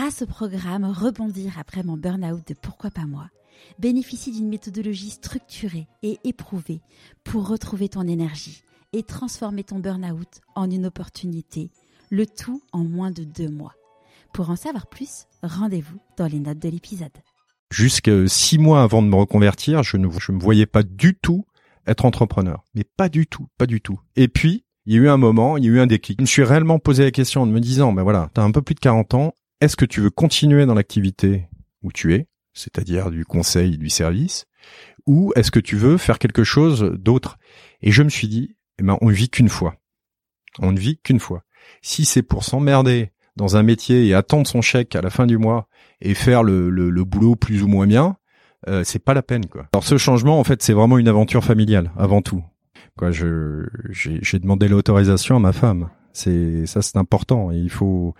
grâce au programme Rebondir après mon burn-out de Pourquoi pas moi, bénéficie d'une méthodologie structurée et éprouvée pour retrouver ton énergie et transformer ton burn-out en une opportunité, le tout en moins de deux mois. Pour en savoir plus, rendez-vous dans les notes de l'épisode. Jusqu'à six mois avant de me reconvertir, je ne je me voyais pas du tout être entrepreneur. Mais pas du tout, pas du tout. Et puis, il y a eu un moment, il y a eu un déclic. Je me suis réellement posé la question en me disant, ben voilà, t'as un peu plus de 40 ans, est-ce que tu veux continuer dans l'activité où tu es, c'est-à-dire du conseil, du service, ou est-ce que tu veux faire quelque chose d'autre? Et je me suis dit, eh ben, on ne vit qu'une fois. On ne vit qu'une fois. Si c'est pour s'emmerder dans un métier et attendre son chèque à la fin du mois et faire le, le, boulot plus ou moins bien, euh, c'est pas la peine quoi. Alors ce changement en fait c'est vraiment une aventure familiale avant tout. Quoi, j'ai demandé l'autorisation à ma femme. C'est ça c'est important. il faut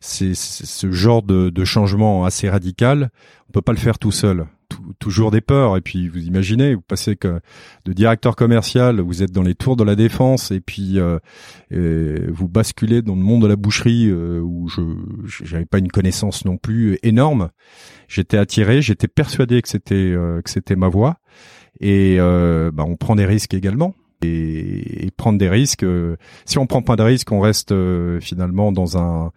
c'est ce genre de, de, changement assez radical. On peut pas le faire tout seul. toujours des peurs. Et puis vous imaginez, vous passez que de directeur commercial, vous êtes dans les tours de la défense, et puis euh, vous basculez dans le monde de la boucherie euh, où je j'avais pas une connaissance non plus énorme. J'étais attiré, j'étais persuadé que c'était euh, que c'était ma voie. Et bah, on prend des risques également et, prendre des risques. Euh, si on prend pas de risques, on reste euh, finalement dans un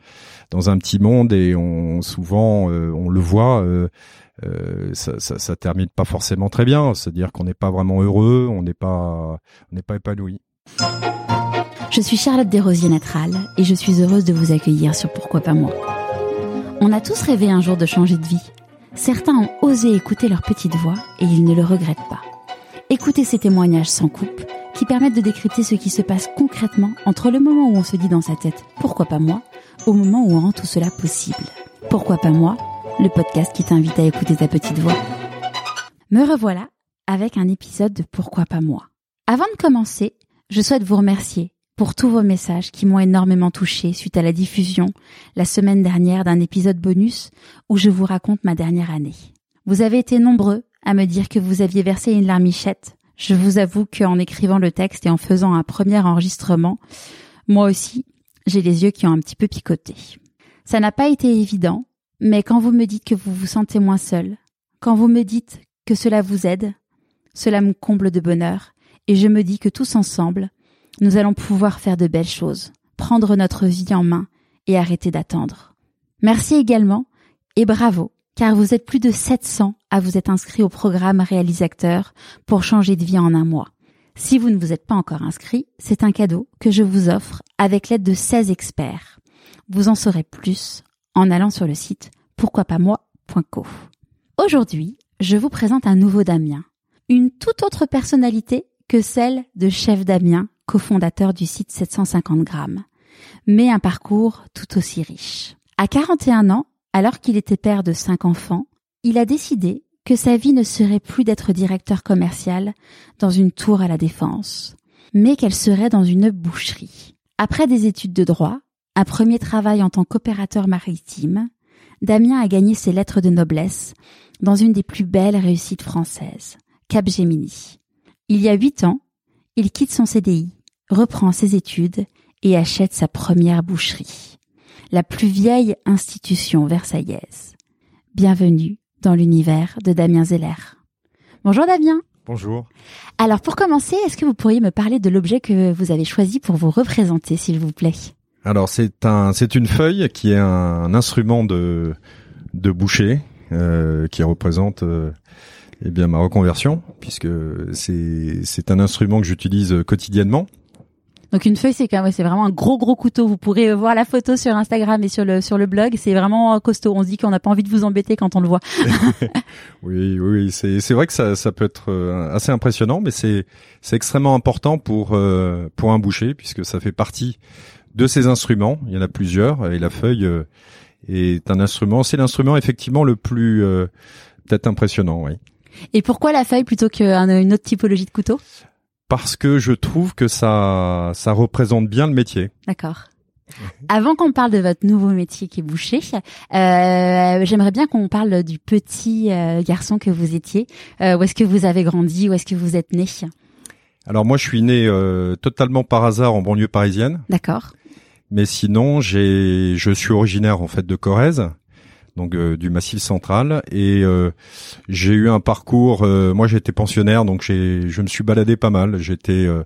dans un petit monde et on souvent euh, on le voit. ça, ça, ça, termine pas forcément très bien, c'est-à-dire qu'on n'est pas vraiment heureux, on n'est pas, on n'est pas épanoui. Je suis Charlotte Desrosiers Natral et je suis heureuse de vous accueillir sur Pourquoi pas moi. On a tous rêvé un jour de changer de vie. Certains ont osé écouter leur petite voix et ils ne le regrettent pas. Écoutez ces témoignages sans coupe qui permettent de décrypter ce qui se passe concrètement entre le moment où on se dit dans sa tête pourquoi pas moi au moment où on rend tout cela possible. Pourquoi pas moi Le podcast qui t'invite à écouter ta petite voix. Me revoilà avec un épisode de Pourquoi pas moi. Avant de commencer, je souhaite vous remercier pour tous vos messages qui m'ont énormément touché suite à la diffusion la semaine dernière d'un épisode bonus où je vous raconte ma dernière année. Vous avez été nombreux à me dire que vous aviez versé une larmichette je vous avoue qu'en écrivant le texte et en faisant un premier enregistrement, moi aussi, j'ai les yeux qui ont un petit peu picoté. Ça n'a pas été évident, mais quand vous me dites que vous vous sentez moins seul, quand vous me dites que cela vous aide, cela me comble de bonheur, et je me dis que tous ensemble, nous allons pouvoir faire de belles choses, prendre notre vie en main et arrêter d'attendre. Merci également et bravo car vous êtes plus de 700 à vous être inscrit au programme réalisateur pour changer de vie en un mois. Si vous ne vous êtes pas encore inscrit, c'est un cadeau que je vous offre avec l'aide de 16 experts. Vous en saurez plus en allant sur le site pourquoipasmoi.co. Aujourd'hui, je vous présente un nouveau Damien, une toute autre personnalité que celle de Chef Damien, cofondateur du site 750 grammes, mais un parcours tout aussi riche. À 41 ans, alors qu'il était père de cinq enfants, il a décidé que sa vie ne serait plus d'être directeur commercial dans une tour à la défense, mais qu'elle serait dans une boucherie. Après des études de droit, un premier travail en tant qu'opérateur maritime, Damien a gagné ses lettres de noblesse dans une des plus belles réussites françaises, Capgemini. Il y a huit ans, il quitte son CDI, reprend ses études et achète sa première boucherie la plus vieille institution versaillaise. Bienvenue dans l'univers de Damien Zeller. Bonjour Damien. Bonjour. Alors pour commencer, est-ce que vous pourriez me parler de l'objet que vous avez choisi pour vous représenter, s'il vous plaît? Alors c'est un, c'est une feuille qui est un, instrument de de boucher euh, qui représente euh, eh bien ma reconversion puisque c'est c'est un instrument que j'utilise quotidiennement donc une feuille, c'est c'est vraiment un gros gros couteau. Vous pourrez voir la photo sur Instagram et sur le sur le blog. C'est vraiment costaud. On se dit qu'on n'a pas envie de vous embêter quand on le voit. oui, oui, c'est c'est vrai que ça ça peut être euh, assez impressionnant, mais c'est c'est extrêmement important pour euh, pour un boucher puisque ça fait partie de ces instruments. Il y en a plusieurs et la feuille euh, est un instrument. C'est l'instrument effectivement le plus peut-être impressionnant, oui. Et pourquoi la feuille plutôt qu'une autre typologie de couteau? Parce que je trouve que ça ça représente bien le métier. D'accord. Avant qu'on parle de votre nouveau métier qui est boucher, euh, j'aimerais bien qu'on parle du petit euh, garçon que vous étiez. Euh, où est-ce que vous avez grandi? Où est-ce que vous êtes né? Alors moi, je suis né totalement par hasard en banlieue parisienne. D'accord. Mais sinon, j'ai, je suis originaire en fait de Corrèze donc euh, du Massif Central. Et euh, j'ai eu un parcours. euh, moi, j'étais pensionnaire, donc j'ai, je me suis baladé pas mal. J'étais euh,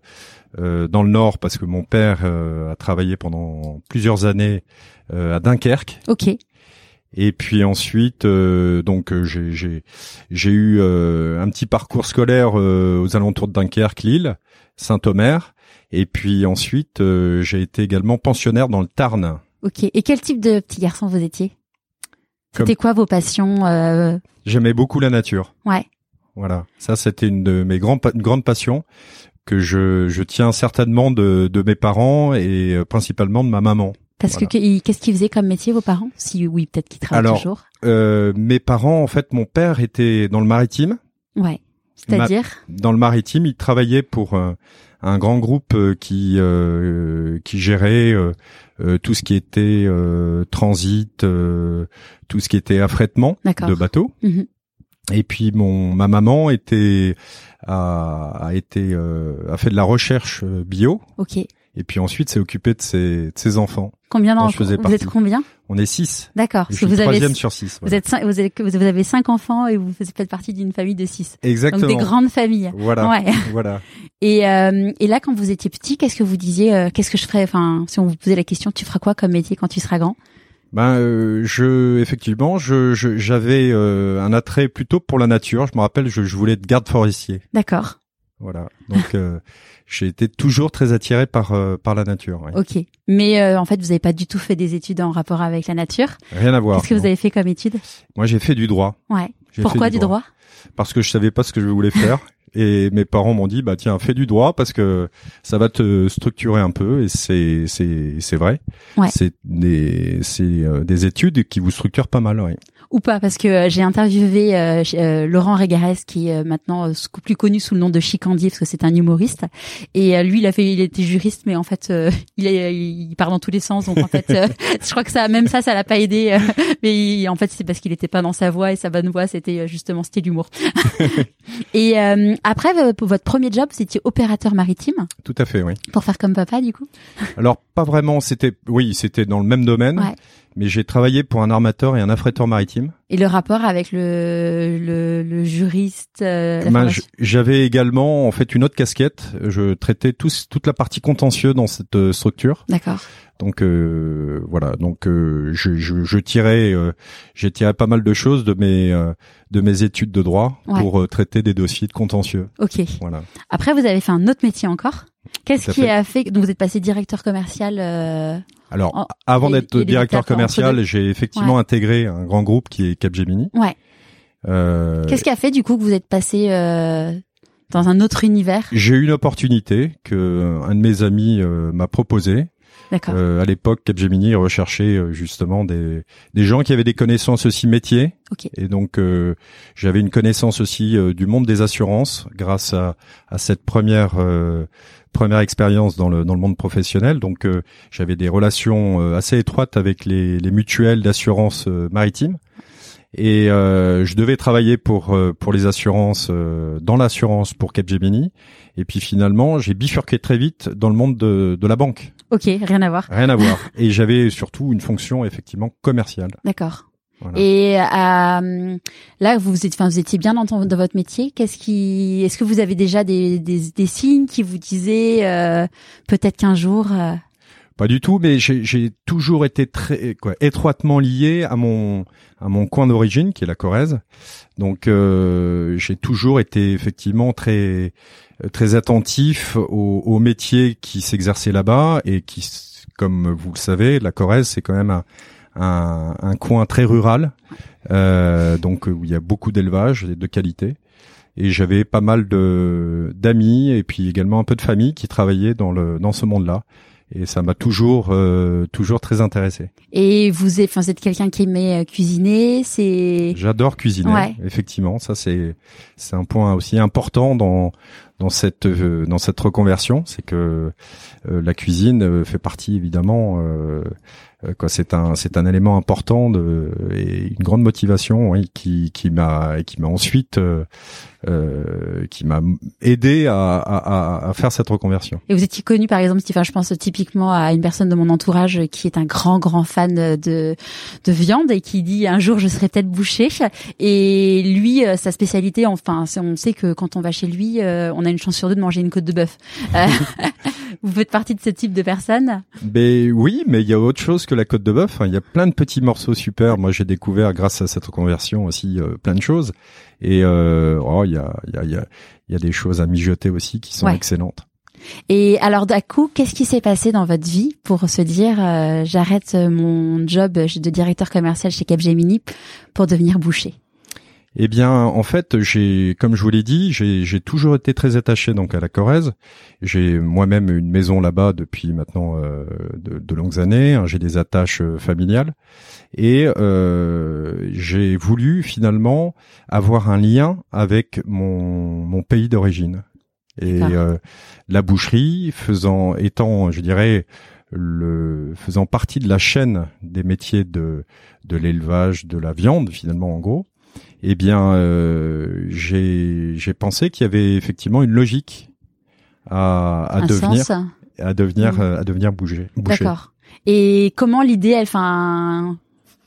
euh, dans le Nord parce que mon père euh, a travaillé pendant plusieurs années euh, à Dunkerque. Ok. Et puis ensuite, euh, donc j'ai j'ai j'ai eu euh, un petit parcours scolaire euh, aux alentours de Dunkerque, Lille, Saint-Omer. Et puis ensuite, euh, j'ai été également pensionnaire dans le Tarn. Ok. Et quel type de petit garçon vous étiez? C'était quoi vos passions euh, J'aimais beaucoup la nature. Ouais. Voilà, ça c'était une de mes grandes grande passions que je je tiens certainement de de mes parents et euh, principalement de ma maman. Parce Voilà. que que- qu'est-ce qu'ils faisaient comme métier vos parents? Si oui, peut-être qu'ils travaillent Alors, toujours. Euh, mes parents, en fait, mon père était dans le maritime. Ouais. C'est-à-dire? Dans le maritime, il travaillait pour euh, un grand groupe euh, qui euh, qui gérait tout ce qui était euh, transit, euh, tout ce qui était affrètement de bateaux. Mhm. Et puis mon ma maman était a, a été euh, a fait de la recherche euh, bio. Et puis ensuite s'est occupée de ses de ses enfants. Combien d'enfants Vous êtes combien On est six. D'accord. Je suis avez troisième sur six. vous êtes cinq, vous avez vous avez cinq enfants et vous faites partie d'une famille de six. Exactement. Donc des grandes familles. Voilà. Ouais. Voilà. Et euh, et là, quand vous étiez petit, qu'est-ce que vous disiez euh, Qu'est-ce que je ferais Enfin, si on vous posait la question, tu feras quoi comme métier quand tu seras grand? Ben, euh, je effectivement, je je- j'avais euh, un attrait plutôt pour la nature. Je me rappelle, je, je voulais être garde forestier. D'accord. Voilà. Donc euh, j'ai été toujours très attiré par euh, par la nature. ouais. Ok. Mais euh, en fait, vous n'avez pas du tout fait des études en rapport avec la nature. Rien à voir. Qu'est-ce que vous avez fait comme études Moi, j'ai fait du droit. Ouais. J'ai Pourquoi du droit? Parce que je savais pas ce que je voulais faire. Et mes parents m'ont dit bah tiens fais du droit parce que ça va te structurer un peu et c'est c'est c'est vrai Ouais. c'est des c'est euh, des études qui vous structurent pas mal ouais. Ou pas Parce que euh, j'ai interviewé euh, euh, Laurent Régarès, qui est euh, maintenant euh, plus connu sous le nom de Chicandier, parce que c'est un humoriste. Et euh, lui, il a fait, il était juriste, mais en fait, euh, il, est, il part dans tous les sens. Donc en fait, euh, je crois que ça, même ça, ça l'a pas aidé. euh, mais il- en fait, c'est parce qu'il était pas dans sa voix et sa bonne voix, c'était justement c'était l'humour. et euh, après, pour votre premier job, vous étiez opérateur maritime tout à fait oui pour faire comme papa, du coup. Alors pas vraiment, c'était oui, c'était dans le même domaine, Ouais. Mais j'ai travaillé pour un armateur et un affréteur maritime. Et le rapport avec le le, le juriste. euh, la Ben, j'avais également en fait une autre casquette. Je traitais tous, toute la partie contentieux dans cette euh, structure. D'accord. Donc euh, voilà, donc euh, je, je, je tirais, euh, j'ai tiré pas mal de choses de mes euh, de mes études de droit Ouais. pour traiter des dossiers de contentieux. Ok. Voilà. Après, vous avez fait un autre métier encore? Qu'est-ce qui fait. a fait donc vous êtes passé directeur commercial euh, Alors En- avant d'être directeur commercial, j'ai effectivement Ouais. intégré un grand groupe qui est Capgemini. Ouais. Euh, Qu'est-ce qui a fait du coup que vous êtes passé euh, dans un autre univers? J'ai eu une opportunité que un de mes amis euh, m'a proposé. D'accord. Euh, à l'époque, Capgemini recherchait euh, justement des des gens qui avaient des connaissances aussi métiers. Ok. Et donc euh, j'avais une connaissance aussi du monde des assurances grâce à à cette première euh, première expérience dans le dans le monde professionnel. Donc euh, j'avais des relations euh, assez étroites avec les les mutuelles d'assurance euh, maritime. Et euh, je devais travailler pour euh, pour les assurances euh, dans l'assurance pour Capgemini. Et puis finalement, j'ai bifurqué très vite dans le monde de, de la banque. Ok, rien à voir. Rien à voir. Et j'avais surtout une fonction effectivement commerciale. D'accord. Voilà. Et euh, là, vous êtes, enfin, vous étiez bien dans, ton- dans votre métier. Qu'est-ce qui, est-ce que vous avez déjà des, des, des signes qui vous disaient euh, peut-être qu'un jour, euh, Pas du tout, mais j'ai j'ai toujours été très quoi, étroitement lié à mon à mon coin d'origine, qui est la Corrèze. Donc euh, j'ai toujours été effectivement très très attentif au, au métier qui s'exerçait là-bas et qui, comme vous le savez, la Corrèze c'est quand même un, un, un coin très rural, euh, donc où il y a beaucoup d'élevage et de qualité. Et j'avais pas mal de d'amis et puis également un peu de famille qui travaillaient dans le dans ce monde-là et ça m'a toujours euh, toujours très intéressé. et vous êtes, enfin, vous êtes quelqu'un qui aimait euh, cuisiner, c'est J'adore cuisiner, Ouais. effectivement, ça c'est c'est un point aussi important dans dans cette euh, dans cette reconversion, c'est que euh, la cuisine euh, fait partie évidemment euh, Euh, c'est un c'est un élément important de et une grande motivation oui, qui qui m'a qui m'a ensuite euh, euh, qui m'a aidé à, à, à, faire cette reconversion. Et vous étiez connu par exemple, Stéphane, je pense typiquement à une personne de mon entourage qui est un grand grand fan de de viande et qui dit un jour je serai peut-être boucher. Et lui, sa spécialité, enfin, on sait que quand on va chez lui, on a une chance sur deux de manger une côte de bœuf. vous faites partie de ce type de personne Ben oui, mais il y a autre chose que la côte de bœuf. Il y a plein de petits morceaux super. Moi, j'ai découvert grâce à cette reconversion aussi euh, plein de choses. Et euh, oh, il y a, y, a, y, a, y a des choses à mijoter aussi qui sont excellentes. Et alors d'un coup, qu'est-ce qui s'est passé dans votre vie pour se dire euh, j'arrête mon job de directeur commercial chez Capgemini pour devenir boucher? Eh bien, en fait, j'ai, comme je vous l'ai dit, j'ai toujours été très attaché donc à la Corrèze. J'ai moi-même une maison là-bas depuis maintenant euh, de, longues années. Hein, j'ai des attaches euh, familiales et euh, j'ai voulu finalement avoir un lien avec mon, mon pays d'origine. Et la boucherie, faisant, étant, je dirais, le faisant partie de la chaîne des métiers de de l'élevage de la viande finalement en gros eh bien, euh, j'ai pensé qu'il y avait effectivement une logique à, à devenir, à devenir, mm. à devenir bouger. D'accord. Et comment l'idée, enfin,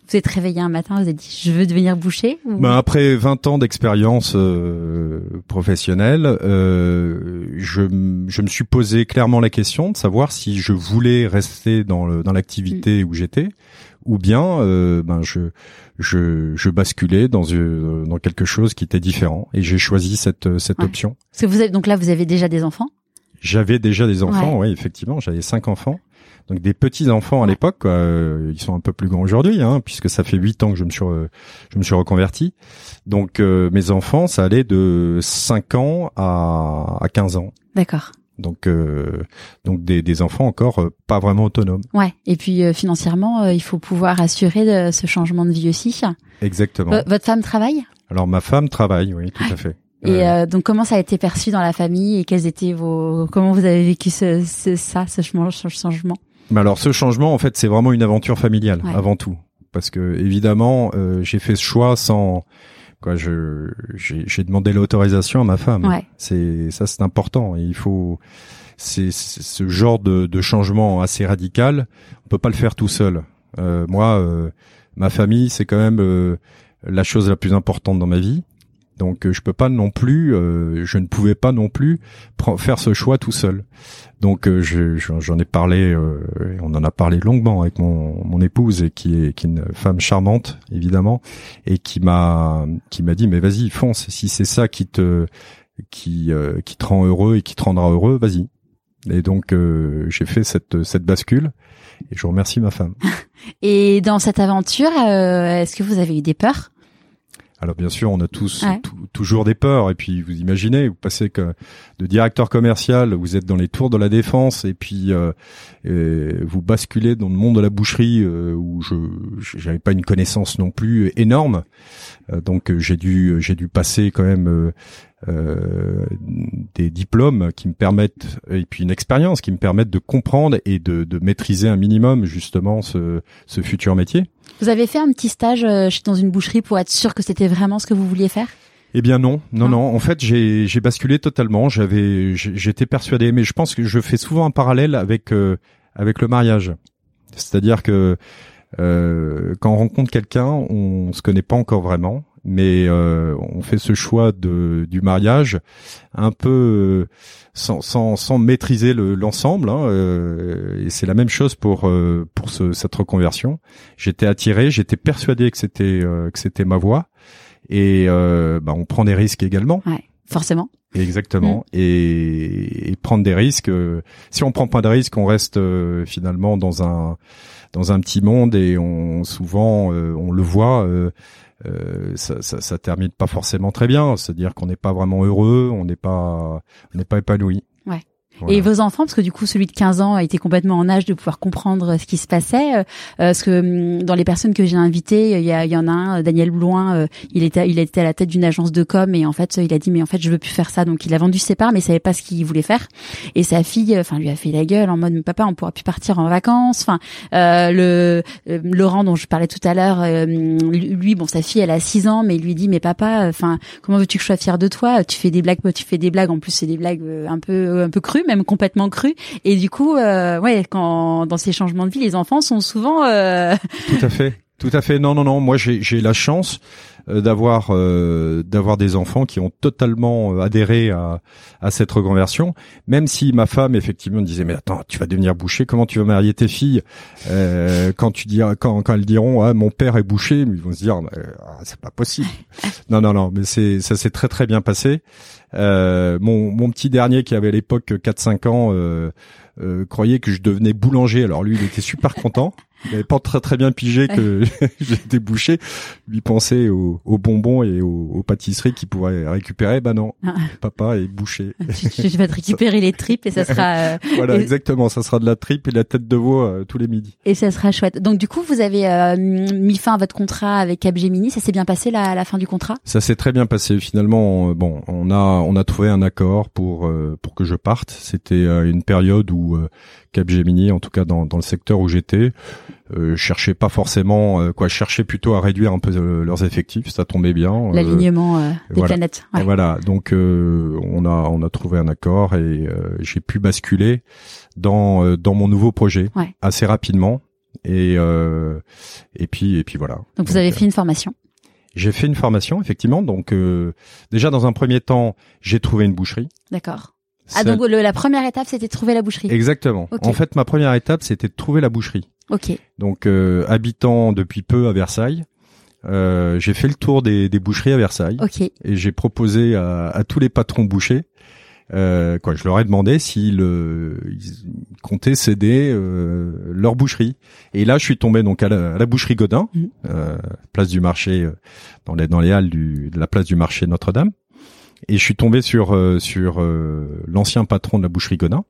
vous êtes réveillé un matin, vous avez dit je veux devenir boucher ben après 20 ans d'expérience euh, professionnelle, euh, je, je me suis posé clairement la question de savoir si je voulais rester dans le, dans l'activité mm. où j'étais ou bien euh, ben je je, je basculais dans euh, dans quelque chose qui était différent et j'ai choisi cette cette option. Parce que vous avez donc là vous avez déjà des enfants? J'avais déjà des enfants, oui effectivement, j'avais cinq enfants. Donc des petits enfants à l'époque, euh, ils sont un peu plus grands aujourd'hui, hein, puisque ça fait huit ans que je me suis je me suis reconverti. Donc mes enfants, ça allait de 5 ans à, à 15 ans. D'accord. Donc, euh, donc des, des, enfants encore euh, pas vraiment autonomes. Ouais. Et puis euh, financièrement, il faut pouvoir assurer ce changement de vie aussi. Exactement. votre femme travaille? Alors ma femme travaille, oui, tout à fait. Et donc comment ça a été perçu dans la famille et quels étaient vos comment vous avez vécu ce, ce ça ce changement? Mais alors ce changement en fait c'est vraiment une aventure familiale avant tout parce que évidemment j'ai fait ce choix sans quoi je j'ai demandé l'autorisation à ma femme. C'est ça c'est important. Il faut c'est ce genre de, de, changement assez radical on peut pas le faire tout seul. Euh, moi euh, ma famille c'est quand même euh, la chose la plus importante dans ma vie donc euh, je peux pas non plus, euh, je ne pouvais pas non plus faire ce choix tout seul. Donc euh, j'en ai parlé, on en a parlé longuement avec mon, mon épouse et qui est, qui est une femme charmante évidemment et qui m'a qui m'a dit mais vas-y fonce si c'est ça qui te qui qui te rend heureux et qui te rendra heureux vas-y. Et donc j'ai fait cette cette bascule et je remercie ma femme. et dans cette aventure, est-ce que vous avez eu des peurs? Alors bien sûr, on a tous toujours des peurs. Et puis vous imaginez, vous passez que de directeur commercial, vous êtes dans les tours de la défense, et puis euh, vous basculez dans le monde de la boucherie euh, où je j'avais pas une connaissance non plus énorme. Euh, donc j'ai dû j'ai dû passer quand même euh, des diplômes qui me permettent et puis une expérience qui me permettent de comprendre et de, de maîtriser un minimum justement ce, ce, futur métier. Vous avez fait un petit stage euh, dans une boucherie pour être sûr que c'était vraiment ce que vous vouliez faire? Eh bien non, non, non. En fait, j'ai basculé totalement. J'avais, j'étais persuadé, mais je pense que je fais souvent un parallèle avec euh, avec le mariage. C'est-à-dire que euh, quand on rencontre quelqu'un, on se connaît pas encore vraiment mais euh, on fait ce choix de, du mariage un peu euh, sans, sans, sans maîtriser l'ensemble. hein, euh, et c'est la même chose pour pour ce, cette reconversion. J'étais attiré, j'étais persuadé que c'était que c'était ma voie. Et bah, on prend des risques également. Ouais, forcément. Exactement. Mm. Et, et, prendre des risques. si on prend pas de risques, on reste finalement dans un dans un petit monde et on souvent on le voit euh, ça, ça, termine pas forcément très bien. C'est-à-dire qu'on n'est pas vraiment heureux, on n'est pas, on n'est pas épanoui. Ouais. Et vos enfants, parce que du coup celui de 15 ans était complètement en âge de pouvoir comprendre ce qui se passait. Euh, parce que hum, dans les personnes que j'ai invitées, il y, a- il y en a un, Daniel Blouin, euh, il était, il était à la tête d'une agence de com et en fait il a dit mais en fait je veux plus faire ça. Donc il a vendu ses parts mais il savait pas ce qu'il voulait faire. Et sa fille, euh, enfin lui a fait la gueule en mode Mais papa on pourra plus partir en vacances. Enfin euh, le euh, Laurent dont je parlais tout à l'heure, euh, lui bon sa fille elle a 6 ans mais il lui dit mais papa, enfin comment veux-tu que je sois fier de toi? Tu fais des blagues, tu fais des blagues en plus c'est des blagues euh, un peu un peu crues, même complètement crues. Et du coup euh, ouais quand dans ces changements de vie les enfants sont souvent euh, Tout à fait. Tout à fait. Non, non, non. Moi, j'ai la chance d'avoir euh, d'avoir des enfants qui ont totalement euh, adhéré à à cette reconversion. Même si ma femme effectivement me disait mais attends, tu vas devenir boucher, comment tu vas marier tes filles? Euh, Quand tu dis quand quand elles diront ah mon père est boucher, ils vont se dire ah, c'est pas possible. non, non, non. Mais c'est ça s'est très très bien passé. Euh, mon mon petit dernier qui avait à l'époque 4-5 ans. Euh, euh, croyait que je devenais boulanger. Alors lui, il était super content. Il avait pas très très bien pigé que j'étais bouché. Lui pensait aux, aux bonbons et aux, aux pâtisseries qu'il pourrait récupérer. Bah non, Ah. papa est bouché. tu, tu vas te récupérer les tripes et ça sera euh, voilà, Et- exactement. Ça sera de la tripe et de la tête de veau euh, tous les midis. et ça sera chouette. Donc du coup vous avez euh, mis fin à votre contrat avec Capgemini, ça s'est bien passé là, à la fin du contrat? Ça s'est très bien passé. Finalement, bon, on a on a trouvé un accord pour pour que je parte. C'était une période où euh, Capgemini, en tout cas dans dans le secteur où j'étais, euh, cherchait pas forcément euh, quoi, cherchait plutôt à réduire un peu euh, leurs effectifs. Ça tombait bien. Euh, L'alignement euh, des voilà. planètes. Ouais. Voilà, donc euh, on a on a trouvé un accord et euh, j'ai pu basculer dans euh, dans mon nouveau projet Ouais. assez rapidement et euh, et puis et puis voilà. Donc vous avez fait une formation. J'ai fait une formation effectivement, donc euh, déjà dans un premier temps j'ai trouvé une boucherie. D'accord. Ah donc le- la première étape c'était de trouver la boucherie. Exactement. En fait, ma première étape c'était de trouver la boucherie. Ok. Donc euh, habitant depuis peu à Versailles, euh, j'ai fait le tour des, des boucheries à Versailles. Ok. et j'ai proposé à, à tous les patrons bouchers, euh, quoi, je leur ai demandé s'ils euh, ils comptaient céder euh, leur boucherie. Et là, je suis tombé donc à la, à la boucherie Godin, Mhm. euh, place du marché, euh, dans les dans les halles du, de la place du marché Notre-Dame. Et je suis tombé sur euh, sur euh, l'ancien patron de la boucherie Godin,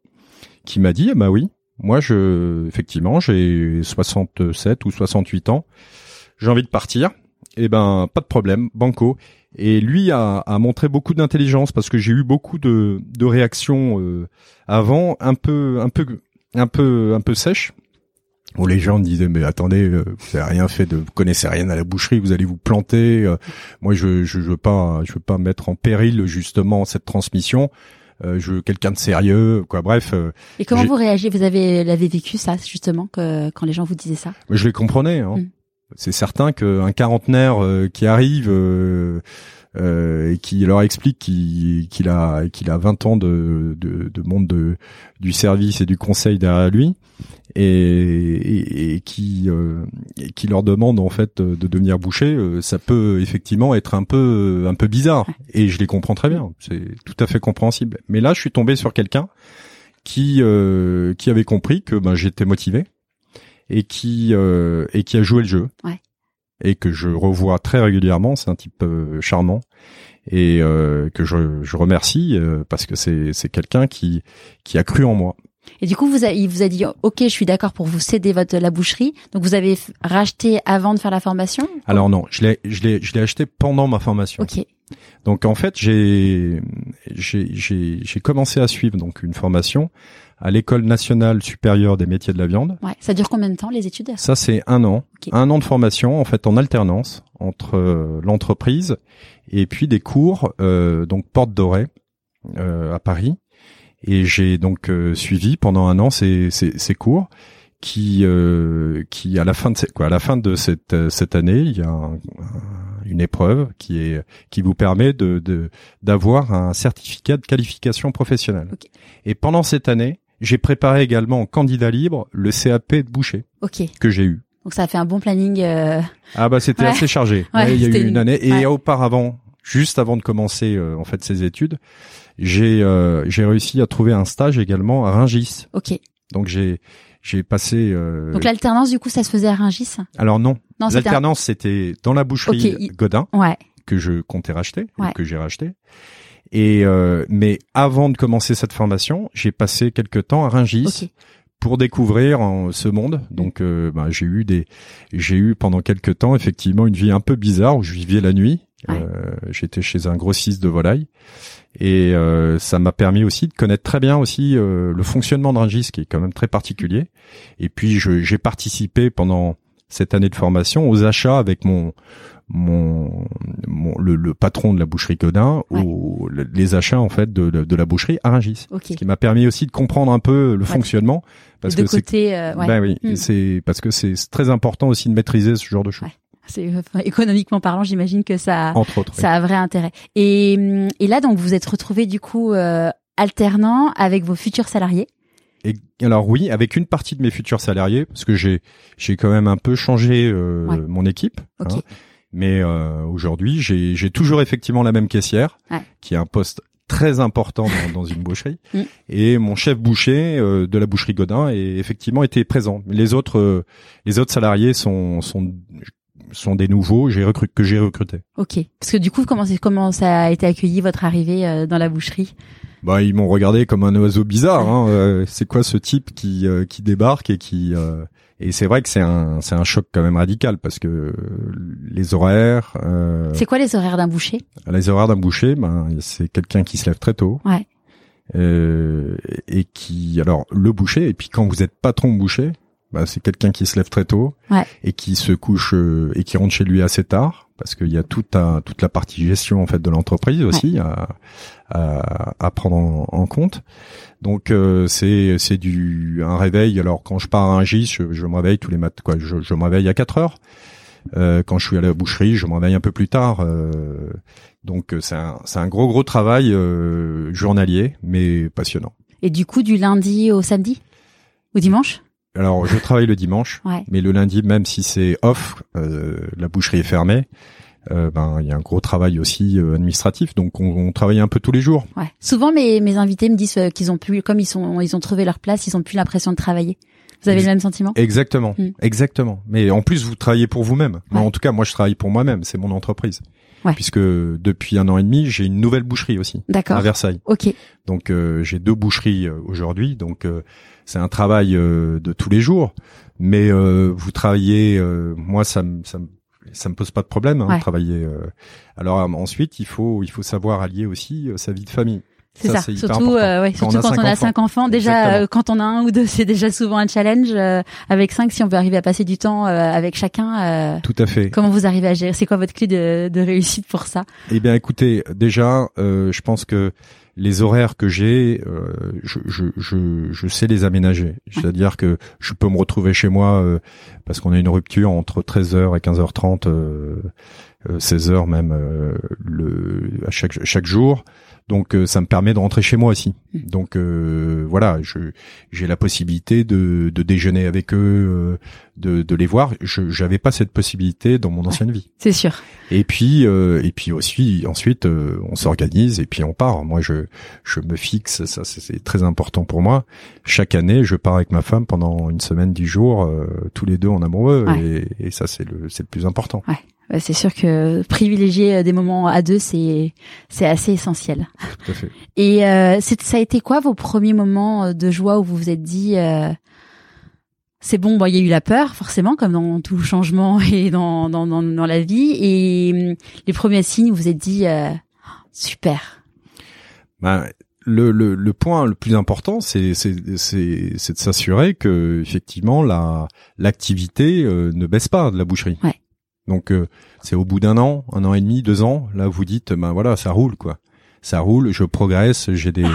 qui m'a dit, ah bah oui, moi je effectivement j'ai 67 ou 68 ans, j'ai envie de partir. Eh ben pas de problème, banco. Et lui a, a montré beaucoup d'intelligence parce que j'ai eu beaucoup de, de réactions euh, avant un peu un peu un peu un peu sèches où les gens disaient mais attendez euh, vous avez rien fait de vous connaissez rien à la boucherie vous allez vous planter euh, moi je, je je veux pas je veux pas mettre en péril justement cette transmission euh, je veux quelqu'un de sérieux quoi bref euh, Et comment vous réagissez? Vous avez l'avez vécu ça justement que quand les gens vous disaient ça? Je les comprenais. Hein. Mm. C'est certain qu'un quarantenaire euh, qui arrive euh, et qui leur explique qu'il a qu'il a 20 ans de, de, de monde de, du service et du conseil derrière lui et, et, et qui euh, et qui leur demande en fait de devenir boucher, euh, ça peut effectivement être un peu un peu bizarre et je les comprends très bien. C'est tout à fait compréhensible. Mais là, je suis tombé sur quelqu'un qui euh, qui avait compris que ben, j'étais motivé et qui euh, et qui a joué le jeu Ouais. et que je revois très régulièrement. C'est un type euh, charmant et euh, que je, je remercie euh, parce que c'est c'est quelqu'un qui qui a cru en moi. Et du coup, vous a, il vous a dit, ok, je suis d'accord pour vous céder votre la boucherie. Donc vous avez racheté avant de faire la formation. Alors non, je l'ai je l'ai je l'ai acheté pendant ma formation. Ok. Donc en fait, j'ai j'ai j'ai j'ai commencé à suivre donc une formation à l'école nationale supérieure des métiers de la viande. Ouais. Ça dure combien de temps les études? Ça, c'est un an. Un an de formation, en fait, en alternance entre euh, l'entreprise et puis des cours, euh, donc Porte Dorée, euh, à Paris. Et j'ai donc euh, suivi pendant un an ces, ces, ces cours qui, euh, qui à la fin de quoi, à la fin de cette, cette année, il y a un- un- une épreuve qui est qui vous permet de de- d'avoir un certificat de qualification professionnelle. Et pendant cette année, j'ai préparé également en candidat libre le CAP de boucher Ok. que j'ai eu. Donc ça a fait un bon planning. euh, Ah bah c'était Ouais. assez chargé. Ouais, Ouais, il y a eu une une- année et auparavant, juste avant de commencer euh, en fait ces études, j'ai euh, j'ai réussi à trouver un stage également à Ringis. Ok. Donc j'ai j'ai passé euh, Donc l'alternance, du coup, ça se faisait à Ringis. alors non, Non, un- l'alternance c'était dans la boucherie Godin Ouais. que je comptais racheter, que j'ai racheté. Et euh, mais avant de commencer cette formation, j'ai passé quelques temps à Rungis Ok. pour découvrir en- ce monde. Donc, euh, bah, j'ai eu des, j'ai eu pendant quelques temps effectivement une vie un peu bizarre où je vivais la nuit. Ouais. Euh, J'étais chez un grossiste de volailles et euh, ça m'a permis aussi de connaître très bien aussi euh, le fonctionnement de Rungis, qui est quand même très particulier. Et puis, j'ai participé pendant cette année de formation aux achats avec mon mon, mon- le, le patron de la boucherie Godin Ouais. aux, les achats en fait de, de, de la boucherie à Rungis Ok. ce qui m'a permis aussi de comprendre un peu le fonctionnement parce de que c'est euh, ouais. ben oui, Hmm. c'est parce que c'est très important aussi de maîtriser ce genre de choses Ouais. C'est enfin, économiquement parlant, j'imagine que ça, entre autres. oui. ça a vrai intérêt. Et, hum, et là, donc, vous êtes retrouvé du coup euh, alternant avec vos futurs salariés. Et alors oui, avec une partie de mes futurs salariés parce que j'ai j'ai quand même un peu changé euh, Ouais. mon équipe Ok. hein. Mais euh, aujourd'hui, j'ai j'ai toujours effectivement la même caissière Ouais. qui a un poste très important dans, dans une boucherie Mm. et mon chef boucher euh, de la boucherie Godin est effectivement été présent. Les autres euh, les autres salariés sont sont sont des nouveaux j'ai que j'ai recrutés. Ok. Parce que du coup, comment, c'est- comment ça a été accueilli votre arrivée euh, dans la boucherie? Bah ils m'ont regardé comme un oiseau bizarre. Hein. Euh, c'est quoi ce type qui euh, qui débarque et qui euh, et c'est vrai que c'est un c'est un choc quand même radical parce que les horaires euh, C'est quoi les horaires d'un boucher? les horaires d'un boucher ben c'est quelqu'un qui se lève très tôt Ouais. euh, et qui alors le boucher et puis quand vous êtes patron boucher bah, c'est quelqu'un qui se lève très tôt Ouais. et qui se couche euh, et qui rentre chez lui assez tard parce qu'il y a toute un, toute la partie gestion en fait de l'entreprise aussi à, à, à prendre en, en compte. Donc euh, c'est c'est du un réveil. Alors quand je pars à un gis, je, je me réveille tous les matins. Quoi, je, je me réveille à 4 heures. Euh, quand je suis à la boucherie, je me réveille un peu plus tard. euh, donc euh, c'est un c'est un gros gros travail euh, journalier, mais passionnant. Et du coup, du lundi au samedi? Ou dimanche? Alors je travaille le dimanche. Ouais. Mais le lundi, même si c'est off, euh, la boucherie est fermée. euh, ben il y a un gros travail aussi euh, administratif, donc on, on travaille un peu tous les jours. Ouais. Souvent, mes, mes invités me disent euh, qu'ils ont plus, comme ils sont, ils ont trouvé leur place, ils ont plus l'impression de travailler. Vous avez Ex- le même sentiment? Exactement, Mm. exactement. Mais en plus, vous travaillez pour vous-même. Ouais. en tout cas, moi, je travaille pour moi-même. C'est mon entreprise. Ouais. Puisque depuis un an et demi, j'ai une nouvelle boucherie aussi à. Versailles. Ok. Donc euh, j'ai deux boucheries euh, aujourd'hui. Donc euh, c'est un travail euh, de tous les jours. Mais euh, vous travaillez, euh, moi ça me ça me ça me pose pas de problème hein, Ouais. de travailler. euh. Alors ensuite il faut il faut savoir allier aussi euh, sa vie de famille. C'est ça. Surtout, euh, ouais, Quand on surtout a quand cinq on a enfants. cinq enfants. Déjà, euh, quand on a un ou deux, c'est déjà souvent un challenge. euh, avec cinq, si on veut arriver à passer du temps euh, avec chacun, euh, Tout à fait. comment vous arrivez à gérer? C'est quoi votre clé de, de réussite pour ça? Eh bien, écoutez, déjà, euh, je pense que les horaires que j'ai, euh, je, je, je, je sais les aménager. C'est-à-dire que je peux me retrouver chez moi euh, parce qu'on a une rupture entre 13h et 15h30, euh, euh, 16h même euh, le, à chaque, chaque jour. Donc euh, ça me permet de rentrer chez moi aussi. Donc euh, voilà, je j'ai la possibilité de, de déjeuner avec eux, euh, de, de les voir. Je j'avais pas cette possibilité dans mon ancienne vie. C'est sûr. Et puis euh, et puis aussi ensuite euh, on s'organise et puis on part. Moi je je me fixe ça c'est- très important pour moi. Chaque année je pars avec ma femme pendant une semaine dix jours euh, tous les deux en amoureux Ouais. et, et ça c'est le c'est le plus important. Ouais, c'est sûr que privilégier euh, des moments à deux, c'est c'est assez essentiel. Tout à fait. Et euh, c'est- ça a été quoi vos premiers moments euh, de joie où vous vous êtes dit euh, c'est bon, bon, il y a eu la peur forcément comme dans tout changement et dans dans dans, dans la vie et hum, les premiers signes où vous vous êtes dit euh, super. Ben, le, le, le point le plus important, c'est c'est c'est c'est de s'assurer que effectivement la l'activité euh, ne baisse pas de la boucherie. Ouais. Donc euh, c'est au bout d'un an, un an et demi, deux ans, là vous dites ben voilà ça roule quoi, ça roule, je progresse, j'ai des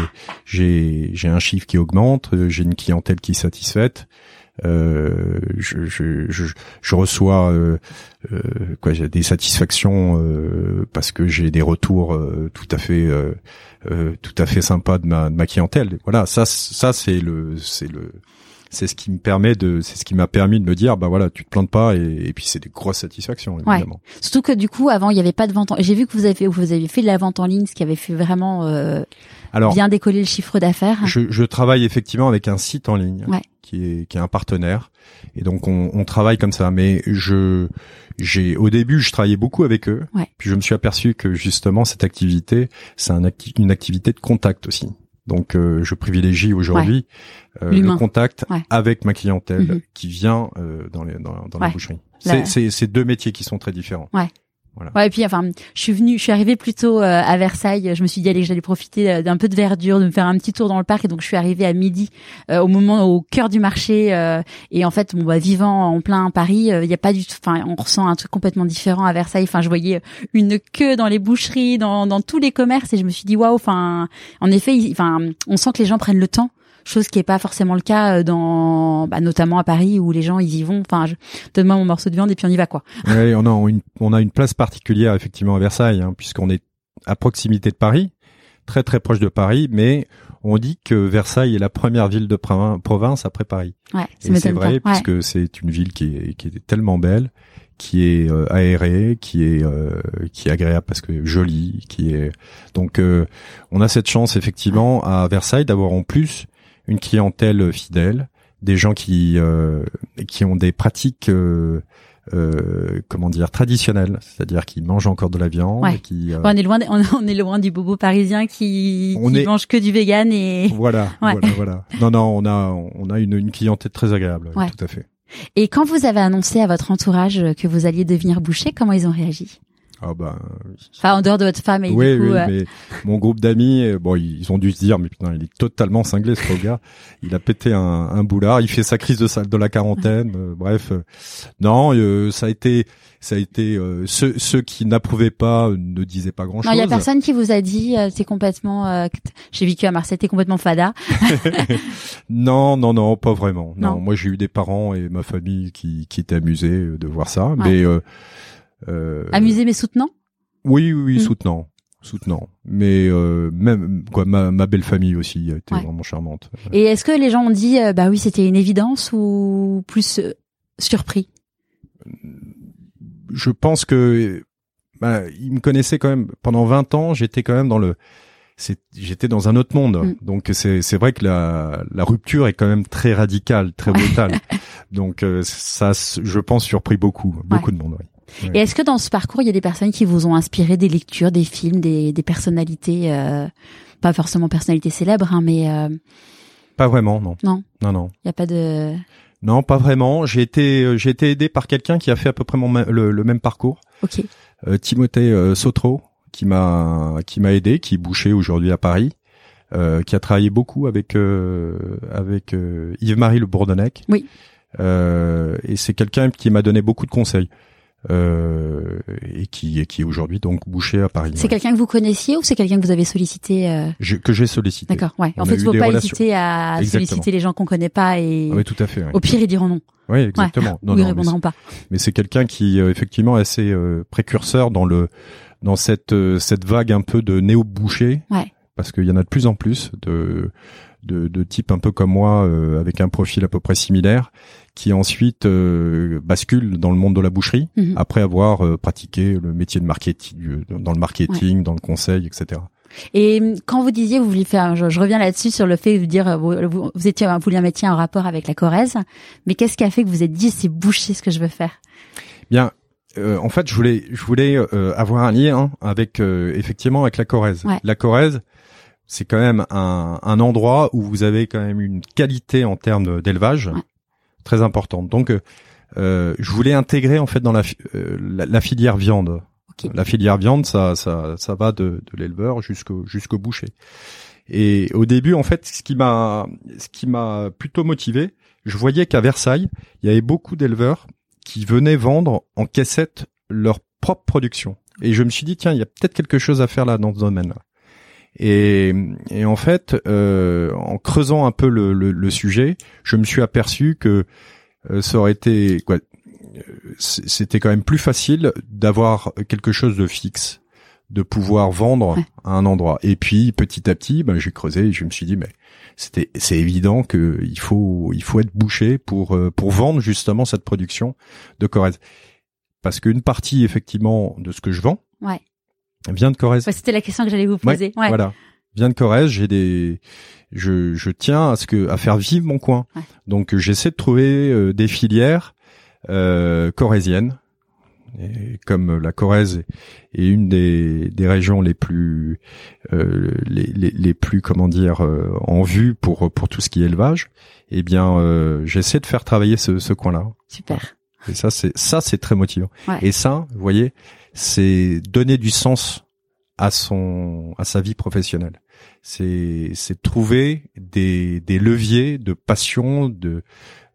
j'ai j'ai un chiffre qui augmente, j'ai une clientèle qui est satisfaite. Euh, je, je, je, je reçois euh, quoi des satisfactions parce que j'ai des retours tout à fait tout à fait sympa de ma, de ma clientèle. Voilà, ça, ça c'est le, c'est le, c'est ce qui me permet de, c'est ce qui m'a permis de me dire, bah voilà, tu te plantes pas, et, et puis c'est des grosses satisfactions évidemment. Surtout que du coup avant il y avait pas de vente. En... J'ai vu que vous avez fait, vous avez fait de la vente en ligne, ce qui avait fait vraiment euh, Alors, bien décoller le chiffre d'affaires je, je travaille effectivement avec un site en ligne Ouais. qui est qui est un partenaire et donc on, on travaille comme ça. Mais je j'ai au début je travaillais beaucoup avec eux, Ouais. puis je me suis aperçu que justement cette activité c'est un acti- une activité de contact aussi. Donc euh, je privilégie aujourd'hui euh, le contact Ouais. avec ma clientèle Mhm. qui vient euh, dans les dans, dans Ouais. la boucherie. C'est deux métiers qui sont très différents. Ouais, et puis enfin, je suis venue, je suis arrivée plutôt euh, à Versailles. Je me suis dit allez, j'allais profiter euh, d'un peu de verdure, de me faire un petit tour dans le parc. Et donc je suis arrivée à midi, euh, au moment au cœur du marché. euh, et en fait, bon, bah, vivant en plein Paris, euh, il y a pas du tout. Enfin, on ressent un truc complètement différent à Versailles. Enfin, je voyais une queue dans les boucheries, dans, dans tous les commerces, et je me suis dit waouh. Enfin, en effet, enfin, on sent que les gens prennent le temps. Chose qui est pas forcément le cas euh, dans, bah, notamment à Paris où les gens ils y vont. Enfin, je, donne-moi mon morceau de viande et puis on y va quoi. Ouais, on a une, on a une place particulière effectivement à Versailles, hein, puisqu'on est à proximité de Paris, très très proche de Paris, mais on dit que Versailles est la première ville de provin- province après Paris. Ouais, Et c'est vrai. Ouais. puisque c'est une ville qui est, qui est tellement belle, qui est euh, aérée, qui est euh, qui est agréable parce que jolie, qui est donc euh, on a cette chance effectivement à Versailles d'avoir en plus une clientèle fidèle, des gens qui euh, qui ont des pratiques euh, euh, comment dire traditionnelles, c'est-à-dire qui mangent encore de la viande, Ouais. qui euh, On est loin, de- on on est loin du bobo parisien qui, On qui est- mange que du vegan et voilà, Ouais. voilà, voilà. Non, non, on a on a une, une clientèle très agréable, Ouais. tout à fait. et quand vous avez annoncé à votre entourage que vous alliez devenir boucher, comment ils ont réagi? Ah ben Enfin, en dehors de votre femme et oui, du coup, oui, euh, mais mon groupe d'amis, euh, bon, ils ont dû se dire, mais putain, il est totalement cinglé ce gars. Il a pété un, un boulard, il fait sa crise de, sa- de la quarantaine. euh, bref, euh, non, euh, ça a été, ça a été euh, ceux, ceux qui n'approuvaient pas ne disaient pas grand chose. il y a personne qui vous a dit euh, t'es complètement. euh, J'ai vécu à Marseille, t'es complètement fada. Non, non, non, pas vraiment. Non, Non. moi j'ai eu des parents et ma famille qui, qui étaient amusés de voir ça, mais euh, euh, Amusé mais soutenant? Oui, oui, oui, Mm. soutenant, soutenant. Mais euh, même quoi, ma, ma belle famille aussi a été Ouais. vraiment charmante. Et est-ce que les gens ont dit euh, bah oui c'était une évidence ou plus euh, surpris? Je pense que bah, ils me connaissaient quand même pendant 20 ans. J'étais quand même dans le, c'est, j'étais dans un autre monde. Mm. Donc c'est c'est vrai que la la rupture est quand même très radicale, très brutale. Donc euh, ça, je pense, surpris beaucoup, beaucoup de monde. Oui. Et est-ce que dans ce parcours il y a des personnes qui vous ont inspiré des lectures, des films, des, des personnalités, euh, pas forcément personnalités célèbres, hein, mais euh, Pas vraiment, non. Non. Non, non. il y a pas de. Non, pas vraiment. J'ai été, euh, j'ai été aidé par quelqu'un qui a fait à peu près mon, le, le même parcours. Ok. euh, Timothée euh, Sotro qui m'a qui m'a aidé, qui boucher aujourd'hui à Paris, euh, qui a travaillé beaucoup avec euh, avec euh, Yves-Marie Le Bourdonnec. Oui. Euh, et c'est quelqu'un qui m'a donné beaucoup de conseils euh, et qui et qui est aujourd'hui donc boucher à Paris. C'est ouais. quelqu'un que vous connaissiez ou c'est quelqu'un que vous avez sollicité euh, que j'ai sollicité. D'accord. Ouais. En On fait, il faut des pas relations. hésiter à Exactement. solliciter les gens qu'on connaît pas et Ah oui, tout à fait. ouais. au pire ils diront non. Oui, exactement. Non, ou ils non, mais répondront pas. mais c'est quelqu'un qui euh, effectivement est assez euh, précurseur dans le dans cette euh, cette vague un peu de néo boucher Ouais. parce qu'il y en a de plus en plus de de, de types un peu comme moi euh, avec un profil à peu près similaire qui ensuite euh, basculent dans le monde de la boucherie Mhm. après avoir euh, pratiqué le métier de marketing euh, dans le marketing dans le conseil etc Et hum, quand vous disiez, vous vouliez faire, je, je reviens là-dessus sur le fait de dire, euh, vous, vous, vous étiez, vous vouliez un métier en rapport avec la Corrèze, mais qu'est-ce qui a fait que vous vous êtes dit, c'est boucher ce que je veux faire? Bien euh, en fait je voulais je voulais euh, avoir un lien avec euh, effectivement avec la Corrèze. Ouais. la Corrèze c'est quand même un, un endroit où vous avez quand même une qualité en termes d'élevage Ouais. très importante. Donc, euh, je voulais intégrer en fait dans la, euh, la, la filière viande. La filière viande, ça, ça, ça va de, de l'éleveur jusqu'au jusqu'au boucher. Et au début, en fait, ce qui m'a, ce qui m'a plutôt motivé, je voyais qu'à Versailles, il y avait beaucoup d'éleveurs qui venaient vendre en caissette leur propre production. Et je me suis dit, tiens, il y a peut-être quelque chose à faire là dans ce domaine-là. Et, et en fait, euh, en creusant un peu le, le, le sujet, je me suis aperçu que euh, ça aurait été quoi euh, C'était quand même plus facile d'avoir quelque chose de fixe, de pouvoir vendre Ouais. à un endroit. Et puis petit à petit, ben, j'ai creusé et je me suis dit, mais c'était c'est évident que il faut il faut être bouché pour euh, pour vendre justement cette production de Corrèze. Parce qu'une partie effectivement de ce que je vends Ouais. Vient de Corrèze. C'était la question que j'allais vous poser. Ouais. Voilà. viens de Corrèze, j'ai des, je, je tiens à ce que, à faire vivre mon coin. Ouais. Donc j'essaie de trouver euh, des filières euh, corréziennes. Et comme la Corrèze est une des, des régions les plus euh, les, les, les plus comment dire euh, en vue pour pour tout ce qui est élevage, eh bien euh, j'essaie de faire travailler ce, ce coin-là. Super. Et ça c'est ça c'est très motivant. Ouais. Et ça, vous voyez, c'est donner du sens à son à sa vie professionnelle. C'est c'est trouver des des leviers de passion, de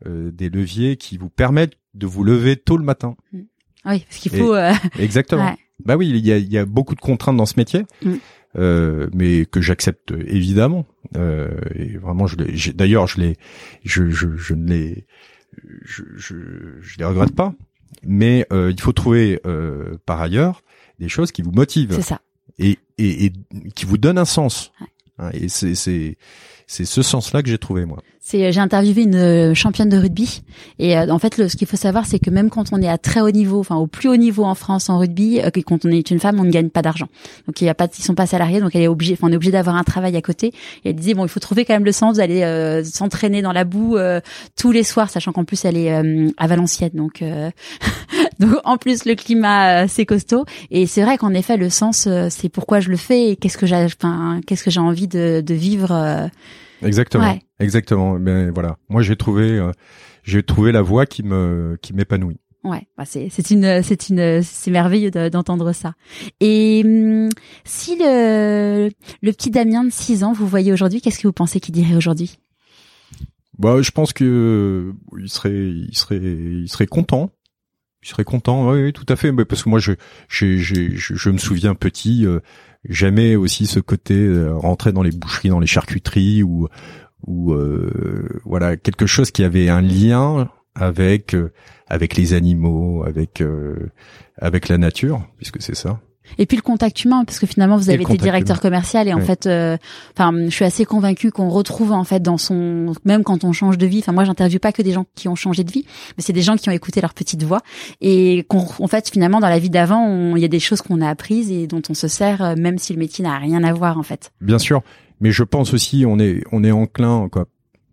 euh, des leviers qui vous permettent de vous lever tôt le matin. Oui, parce qu'il faut. euh, Exactement. ouais. Bah oui, il y a il y a beaucoup de contraintes dans ce métier. Mm. Euh, mais que j'accepte évidemment euh, et vraiment je l'ai d'ailleurs je les je, je, je ne les je, je, je les regrette pas mais euh, il faut trouver euh, par ailleurs des choses qui vous motivent C'est ça. et, et, et qui vous donnent un sens. Ouais. Hein, Et c'est c'est ce sens-là que j'ai trouvé moi. C'est euh, j'ai interviewé une euh, championne de rugby et euh, en fait le, ce qu'il faut savoir c'est que même quand on est à très haut niveau, enfin au plus haut niveau en France en rugby, euh, quand on est une femme, on ne gagne pas d'argent. Donc il y a pas, ils sont pas salariés, donc elle est obligée, on est obligé d'avoir un travail à côté. Et elle disait bon il faut trouver quand même le sens d'aller euh, s'entraîner dans la boue euh, tous les soirs, sachant qu'en plus elle est à Valenciennes, donc donc en plus le climat euh, c'est costaud. Et c'est vrai qu'en effet le sens euh, c'est pourquoi je le fais et qu'est-ce que j'ai, enfin qu'est-ce que j'ai envie de, de vivre. euh, Exactement. Ouais. Exactement. Mais voilà, moi j'ai trouvé euh, j'ai trouvé la voie qui me qui m'épanouit. Ouais, bah c'est c'est une c'est une c'est merveilleux de- d'entendre ça. Et hum, si le le petit Damien de 6 ans vous voyez aujourd'hui, qu'est-ce que vous pensez qu'il dirait aujourd'hui? Bah je pense que euh, il serait il serait il serait content. Il serait content. Oui, oui tout à fait. Mais parce que moi je j'ai je, je me souviens petit euh, j'aimais aussi ce côté euh, rentrer dans les boucheries, dans les charcuteries ou euh, voilà quelque chose qui avait un lien avec euh, avec les animaux, avec la nature, puisque c'est ça. Et puis le contact humain, parce que finalement vous avez été directeur commercial et en Ouais. fait, euh, enfin, je suis assez convaincue qu'on retrouve en fait dans son, même quand on change de vie. Enfin, moi, j'interviewe pas que des gens qui ont changé de vie, mais c'est des gens qui ont écouté leur petite voix et qu'on, en fait, finalement, dans la vie d'avant, il y a des choses qu'on a apprises et dont on se sert, euh, même si le métier n'a rien à voir en fait. Bien sûr, mais je pense aussi on est on est enclin quoi.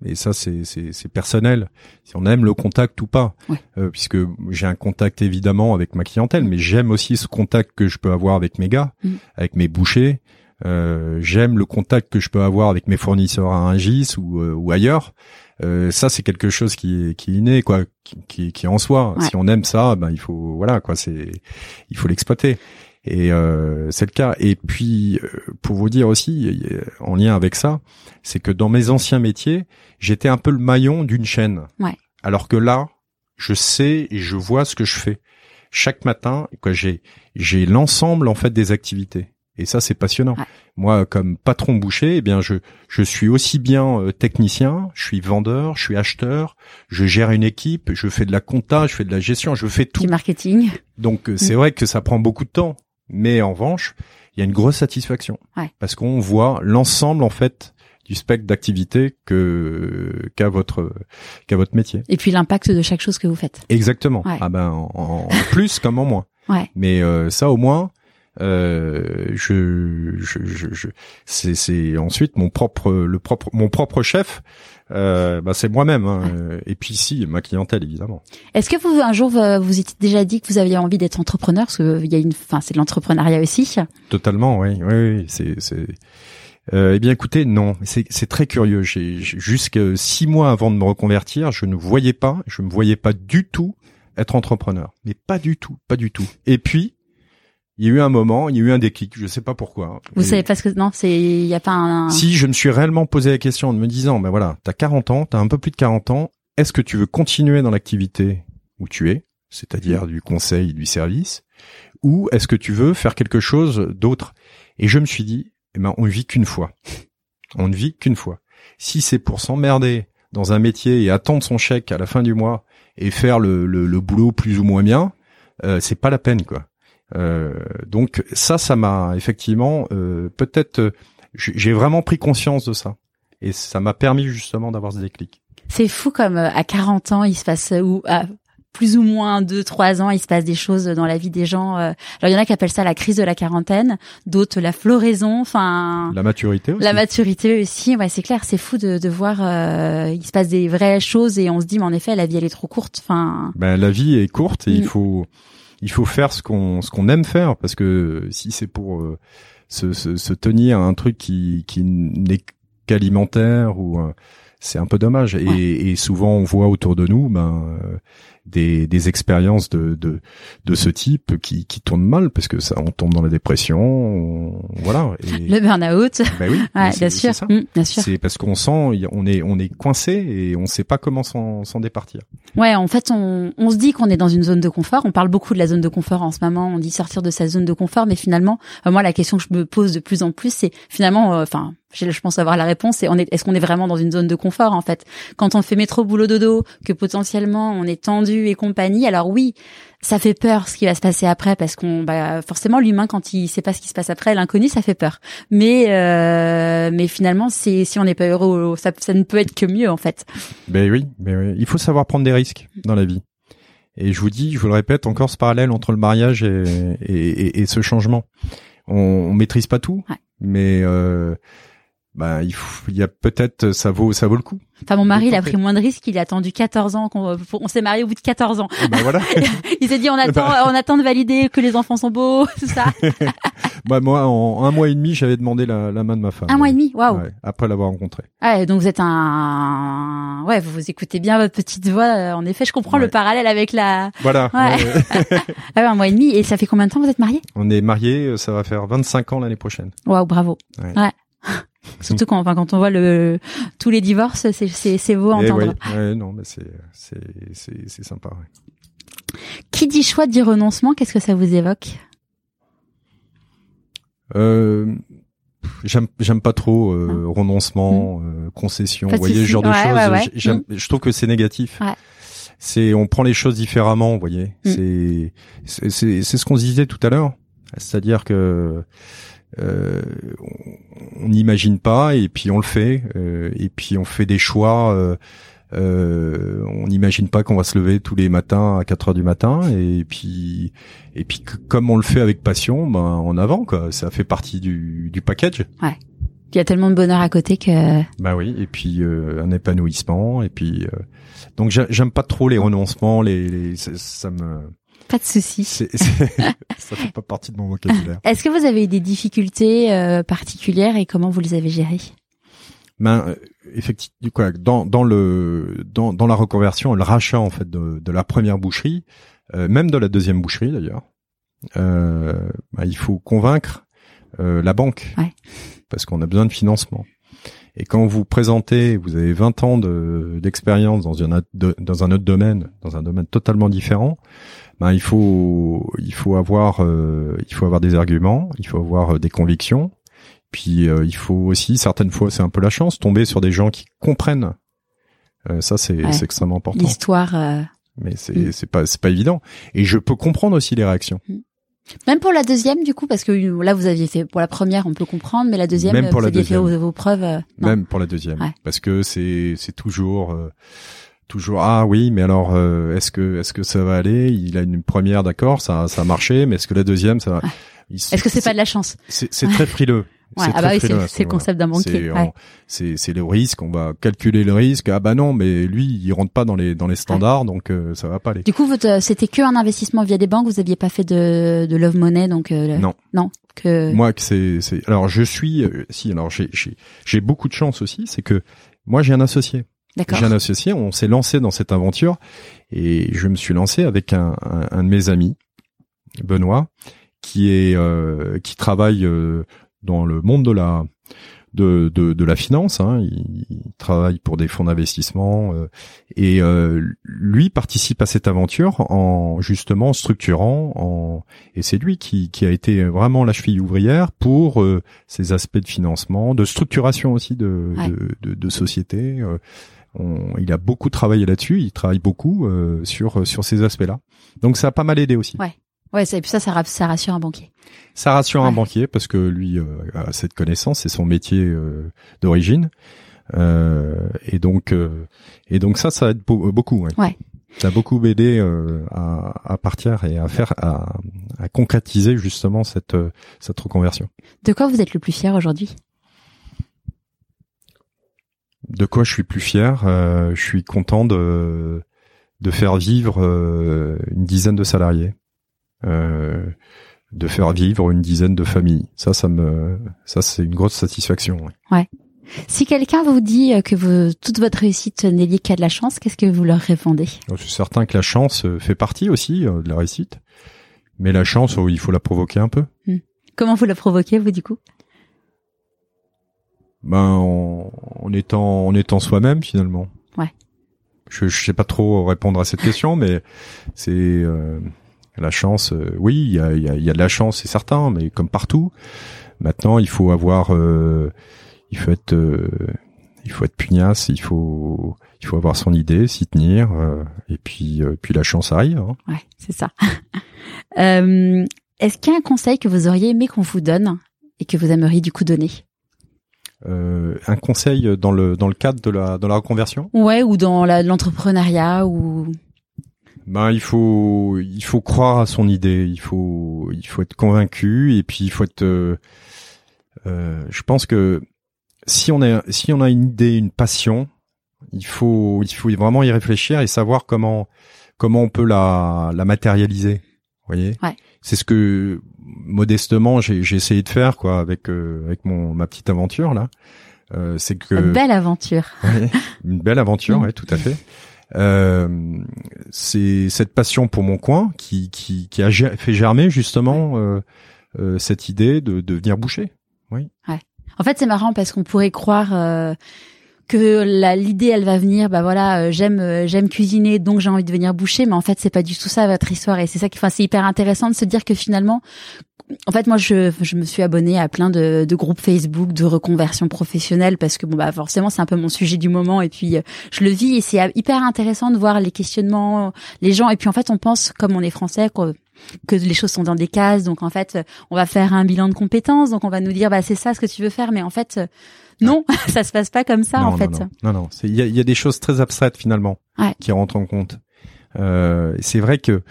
Et ça c'est personnel. Si on aime le contact ou pas, Ouais. Euh, puisque j'ai un contact évidemment avec ma clientèle, mais j'aime aussi ce contact que je peux avoir avec mes gars, Mm. avec mes bouchers. Euh, j'aime le contact que je peux avoir avec mes fournisseurs à Ingis ou euh, ou ailleurs. Euh, ça c'est quelque chose qui est qui est inné quoi, qui qui, qui est en soi. Ouais. Si on aime ça, ben il faut voilà quoi, c'est il faut l'exploiter. Et euh, c'est le cas. Et puis, euh, pour vous dire aussi, en lien avec ça, c'est que dans mes anciens métiers, j'étais un peu le maillon d'une chaîne. Ouais. Alors que là, je sais et je vois ce que je fais. Chaque matin, j'ai j'ai l'ensemble en fait des activités. Et ça, c'est passionnant. Ouais. Moi, comme patron boucher, eh bien, je je suis aussi bien euh, technicien, je suis vendeur, je suis acheteur, je gère une équipe, je fais de la compta, je fais de la gestion, je fais tout. Du marketing. Donc euh, c'est Mm. vrai que ça prend beaucoup de temps, mais en revanche, il y a une grosse satisfaction Ouais. parce qu'on voit l'ensemble en fait du spectre d'activité que qu'a votre qu'a votre métier. Et puis l'impact de chaque chose que vous faites. Exactement. Ouais. Ah ben en, en plus comme en moins. Ouais. Mais euh, ça au moins euh, je, je, je, je- c'est, c'est ensuite mon propre le propre mon propre chef euh, bah, c'est moi-même hein. Euh, et puis ici ma clientèle évidemment Est-ce que vous un jour vous vous étiez déjà dit que vous aviez envie d'être entrepreneur? Parce que il y a une, enfin c'est de l'entrepreneuriat aussi. Totalement, oui, oui, oui, c'est, c'est. Euh, eh bien, écoutez, non, c'est, c'est très curieux. J'ai, j'ai- jusque six mois avant de me reconvertir, je ne voyais pas, je me voyais pas du tout être entrepreneur, mais pas du tout, pas du tout. Et puis, il y a eu un moment, il y a eu un déclic, je sais pas pourquoi. Vous Et savez pas ce que non, c'est il y a pas un. Si je me suis réellement posé la question en me disant, ben voilà, t'as 40 ans, t'as un peu plus de 40 ans, est-ce que tu veux continuer dans l'activité où tu es, c'est-à-dire du conseil, du service, ou est-ce que tu veux faire quelque chose d'autre? Et je me suis dit, eh ben, on ne vit qu'une fois. On ne vit qu'une fois. Si c'est pour s'emmerder dans un métier et attendre son chèque à la fin du mois et faire le, le, le boulot plus ou moins bien, euh, c'est pas la peine, quoi. Euh, donc ça, ça m'a effectivement euh, peut-être, euh, j'ai vraiment pris conscience de ça et ça m'a permis justement d'avoir ce déclic. C'est fou comme à 40 ans il se passe ou à plus ou moins deux trois ans, il se passe des choses dans la vie des gens. Alors il y en a qui appellent ça la crise de la quarantaine, d'autres la floraison, enfin La maturité aussi. la maturité aussi. Ouais, c'est clair, c'est fou de, de voir euh, il se passe des vraies choses et on se dit mais en effet la vie elle est trop courte. Enfin Ben, la vie est courte et il Mm. faut il faut faire ce qu'on ce qu'on aime faire parce que si c'est pour euh, se, se, se tenir à un truc qui qui n'est qu'alimentaire ou euh, c'est un peu dommage. Et, et souvent on voit autour de nous ben euh, des, des expériences de, de de ce type qui qui tournent mal parce que ça on tombe dans la dépression on- voilà et, le burn-out. ben oui Ouais, c'est- bien sûr, ça. Bien sûr. c'est parce qu'on sent on est on est coincé et on sait pas comment s'en s'en départir Ouais, en fait, on, on se dit qu'on est dans une zone de confort. On parle beaucoup de la zone de confort en ce moment. On dit sortir de sa zone de confort, mais finalement, euh, moi, la question que je me pose de plus en plus, c'est finalement, euh, enfin, je pense avoir la réponse. On est, est-ce qu'on est vraiment dans une zone de confort en fait? Quand on fait métro boulot dodo, que potentiellement on est tendu et compagnie, alors oui, ça fait peur ce qui va se passer après parce qu'on, bah, forcément, l'humain quand il sait pas ce qui se passe après, l'inconnu, ça fait peur. Mais, euh, mais finalement, c'est si on n'est pas heureux, ça, ça ne peut être que mieux en fait. Ben oui, ben oui, il faut savoir prendre des risques dans la vie. Et je vous dis, je vous le répète, encore ce parallèle entre le mariage et, et, et- et ce changement. On, on maîtrise pas tout, Ouais. mais euh, bah, il, faut, il y a peut-être ça vaut ça vaut le coup. Enfin, mon mari, il a pris moins de risques. Il a attendu 14 ans. qu'on- pour- on s'est marié au bout de 14 ans. Ben voilà. Il s'est dit, on attend, Bah. on attend de valider que les enfants sont beaux, tout ça. bah moi, en un mois et demi, j'avais demandé la, la main de ma femme. Un mois et demi, waouh. Ouais, après l'avoir rencontrée. Ah, et donc vous êtes un, ouais, vous vous écoutez bien votre petite voix. euh, En effet, je comprends Ouais. le parallèle avec la, Voilà. Ouais. ouais. ah ouais, un mois et demi. Et ça fait combien de temps vous êtes mariés? On est mariés, ça va faire 25 ans l'année prochaine. Waouh, bravo. Ouais. Surtout quand, enfin, quand on voit le, tous les divorces, c'est, c'est, c'est beau à Et entendre. Eh ouais, ouais, non, mais c'est c'est c'est c'est sympa. ouais. Qui dit choix dit renoncement, qu'est-ce que ça vous évoque? Euh, j'aime j'aime pas trop euh, renoncement, euh, concession, Mmh. Vous voyez ce genre de choses. Mmh. Je trouve que c'est négatif. Ouais. C'est on prend les choses différemment, vous voyez. Mm. C'est c'est c'est c'est ce qu'on se disait tout à l'heure, c'est-à-dire que euh, on- n'imagine pas et puis on le fait euh, et puis on fait des choix. Euh, euh, on n'imagine pas qu'on va se lever tous les matins à 4 heures du matin et puis et puis que- comme on le fait avec passion, ben en avant quoi. Ça fait partie du, du package. Il y a tellement de bonheur à côté que, Bah oui. Et puis euh, un épanouissement et puis euh, donc j'a- j'aime pas trop les renoncements. Les, les ça, ça me pas de c'est- ça fait pas partie de mon vocabulaire. Est-ce que vous avez eu des difficultés euh, particulières et comment vous les avez gérées? Ben euh, effectivement quoi dans dans le dans dans la reconversion, le rachat en fait de de la première boucherie, euh, même de la deuxième boucherie d'ailleurs, euh, ben, il faut convaincre euh, la banque Ouais. parce qu'on a besoin de financement. Et quand vous présentez, vous avez 20 ans de- d'expérience dans, de- dans un autre domaine, dans un domaine totalement différent, ben il faut il faut avoir euh, il faut avoir des arguments, il faut avoir euh, des convictions, puis euh, il faut aussi certaines fois c'est un peu la chance tomber sur des gens qui comprennent. Euh, ça c'est Ouais. c'est extrêmement important. L'histoire, euh, Mais c'est Mm. c'est pas c'est pas évident. Et je peux comprendre aussi les réactions. même pour la deuxième du coup, parce que euh, là vous aviez fait pour la première, on peut comprendre, mais la deuxième, Même pour vous la aviez fait vos, vos preuves. euh, même pour la deuxième Ouais. parce que c'est c'est toujours euh, toujours ah oui mais alors euh, est-ce que est-ce que ça va aller? Il a une première d'accord ça ça a marché mais est-ce que la deuxième ça va Ouais. Est-ce que c'est pas de la chance? c'est très frileux Ouais, ah bah oui, c'est le concept d'un banquier. c'est ouais. le risque on va calculer le risque ah bah non mais lui il rentre pas dans les dans les standards donc euh, ça va pas aller Du coup, c'était que un investissement via des banques. Vous aviez pas fait de, de love money, donc euh, Non. non que moi que c'est c'est alors je suis euh, si alors j'ai j'ai j'ai beaucoup de chance aussi c'est que moi j'ai un associé. J'ai un associé, on s'est lancé dans cette aventure et je me suis lancé avec un, un, un de mes amis, Benoît, qui est euh, qui travaille euh, dans le monde de la de, de, de la finance. Hein. Il, il travaille pour des fonds d'investissement euh, et euh, lui participe à cette aventure en justement structurant en et c'est lui qui, qui a été vraiment la cheville ouvrière pour euh, ces aspects de financement, de structuration aussi de, Ouais. de, de, de sociétés. Euh, on- il a beaucoup travaillé là-dessus, il travaille beaucoup euh, sur sur ces aspects-là. Donc ça a pas mal aidé aussi. Ouais. Ouais, ça, et puis ça, ça, ra- ça rassure un banquier. Ça rassure un Ouais. banquier parce que lui euh, a cette connaissance, c'est son métier euh, d'origine. Euh, et donc euh, et donc ça ça aide beau- beaucoup. ouais. Ça a beaucoup aidé euh, à, à, partir et à faire, à, à concrétiser justement cette cette reconversion. De quoi vous êtes le plus fier aujourd'hui? De quoi je suis plus fier euh, Je suis content de de faire vivre euh, une dizaine de salariés, euh, de faire vivre une dizaine de familles. Ça, ça me, ça c'est une grosse satisfaction. Ouais. Si quelqu'un vous dit que vous, toute votre réussite n'est liée qu'à de la chance, qu'est-ce que vous leur répondez? Je suis certain que la chance fait partie aussi de la réussite, mais la chance, oh, il faut la provoquer un peu. Hmm. Comment vous la provoquez, vous, du coup? Ben, en, en étant, en étant soi-même, finalement. Ouais. Je, je sais pas trop répondre à cette question, mais c'est euh, la chance. Euh, oui, il y a, y, a, y a, de la chance, c'est certain, mais comme partout. Maintenant, il faut avoir, euh, il faut être, euh, il faut être pugnace, il faut, il faut avoir son idée, s'y tenir, euh, et puis, puis la chance arrive. Hein. Ouais, c'est ça. Est-ce qu'il y a un conseil que vous auriez aimé qu'on vous donne et que vous aimeriez du coup donner? Euh, un conseil dans le dans le cadre de la dans la reconversion Ouais, ou dans l'entrepreneuriat ou ben il faut il faut croire à son idée, il faut il faut être convaincu et puis il faut être euh, euh, je pense que si on a si on a une idée, une passion, il faut il faut vraiment y réfléchir et savoir comment comment on peut la la matérialiser. Vous voyez? Ouais. C'est ce que modestement j'ai essayé de faire quoi avec euh, avec mon ma petite aventure là. Euh, c'est que une belle aventure. Ouais, une belle aventure, ouais, tout à fait. Euh, c'est cette passion pour mon coin qui qui, qui a fait germer justement euh, euh, cette idée de, de devenir boucher. Oui. Ouais. En fait, c'est marrant parce qu'on pourrait croire euh, que l'idée elle va venir bah voilà euh, j'aime euh, j'aime cuisiner donc j'ai envie de devenir boucher mais en fait c'est pas du tout ça votre histoire. Et c'est ça qui enfin c'est hyper intéressant de se dire que finalement en fait, moi, je, je me suis abonnée à plein de, de groupes Facebook de reconversion professionnelle parce que bon bah forcément c'est un peu mon sujet du moment et puis euh, je le vis et c'est hyper intéressant de voir les questionnements, les gens. Et puis en fait on pense comme on est français quoi que les choses sont dans des cases. Donc en fait on va faire un bilan de compétences. Donc on va nous dire bah c'est ça ce que tu veux faire. Mais en fait non ça se passe pas comme ça non, en fait. non. Non, non. il y a, y a des choses très abstraites finalement ouais. qui rentrent en compte. Euh, c'est vrai que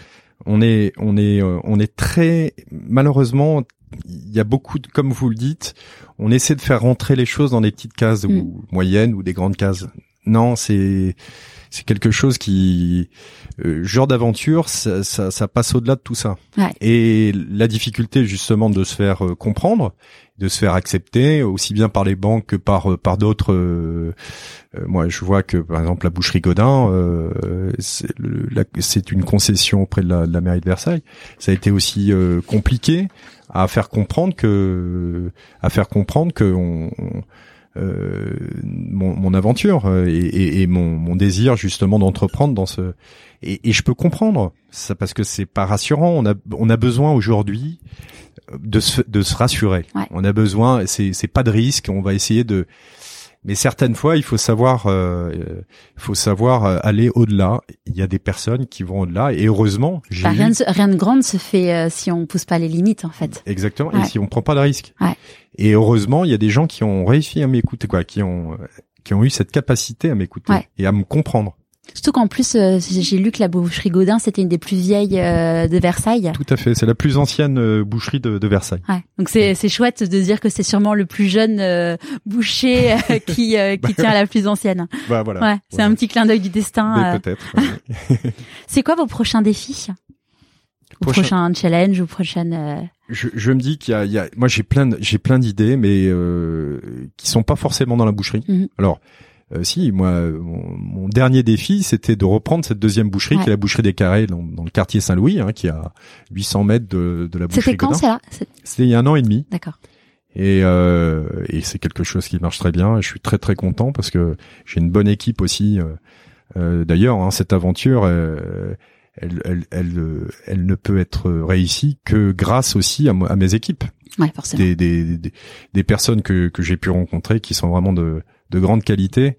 on est on est euh, on est très malheureusement il y a beaucoup de, comme vous le dites on essaie de faire rentrer les choses dans des petites cases Mm. ou moyennes ou des grandes cases. Non c'est c'est quelque chose qui euh, genre d'aventure ça, ça, ça passe au-delà de tout ça Ouais. et la difficulté justement de se faire euh, comprendre de se faire accepter aussi bien par les banques que par euh, par d'autres euh, euh, moi je vois que par exemple la boucherie Godin euh, c'est une concession auprès de la, de la mairie de Versailles ça a été aussi euh, compliqué à faire comprendre que à faire comprendre que on, on- mon, mon aventure euh, et, et- et mon, mon désir justement d'entreprendre dans ce et, et je peux comprendre ça parce que c'est pas rassurant. On a on a besoin aujourd'hui de se de se rassurer. Ouais. on a besoin c'est c'est pas de risque. On va essayer de mais certaines fois il faut savoir euh, il faut savoir euh, aller au-delà il y a des personnes qui vont au-delà et heureusement j'ai Bah, eu- rien, de, rien de grand ne se fait euh, si on pousse pas les limites en fait Exactement. Ouais. Et si on prend pas de risque. Ouais. Et heureusement, il y a des gens qui ont réussi à m'écouter, quoi, qui ont euh, qui ont eu cette capacité à m'écouter Ouais. et à me comprendre. Surtout qu'en plus euh, j'ai lu que la boucherie Gaudin c'était une des plus vieilles euh, de Versailles Tout à fait. C'est la plus ancienne euh, boucherie de, de Versailles. Ouais. Donc c'est c'est chouette de dire que c'est sûrement le plus jeune boucher qui qui tient la plus ancienne. Bah voilà. Ouais, c'est Voilà. un petit clin d'œil du destin. Peut-être. ouais. C'est quoi vos prochains défis? Ou Prochain- prochains challenges ou prochaines je, je me dis qu'il y a, il y a moi j'ai plein j'ai plein d'idées, mais qui sont pas forcément dans la boucherie. Mhm. Alors. Euh, si, moi, mon, mon dernier défi, c'était de reprendre cette deuxième boucherie, Ouais. qui est la boucherie des Carrés, dans, dans le quartier Saint-Louis, hein, qui est à 800 mètres de, de la boucherie C'était quand Godin. c'est là C'est- C'était il y a un an et demi. D'accord. Et, euh, et c'est quelque chose qui marche très bien. Et je suis très très content parce que j'ai une bonne équipe aussi. euh, euh, D'ailleurs, hein, cette aventure, euh, elle, elle, elle, elle ne peut être réussie que grâce aussi à mes équipes, Ouais, forcément. des, des, des, des personnes que, que j'ai pu rencontrer qui sont vraiment de, de grande qualité,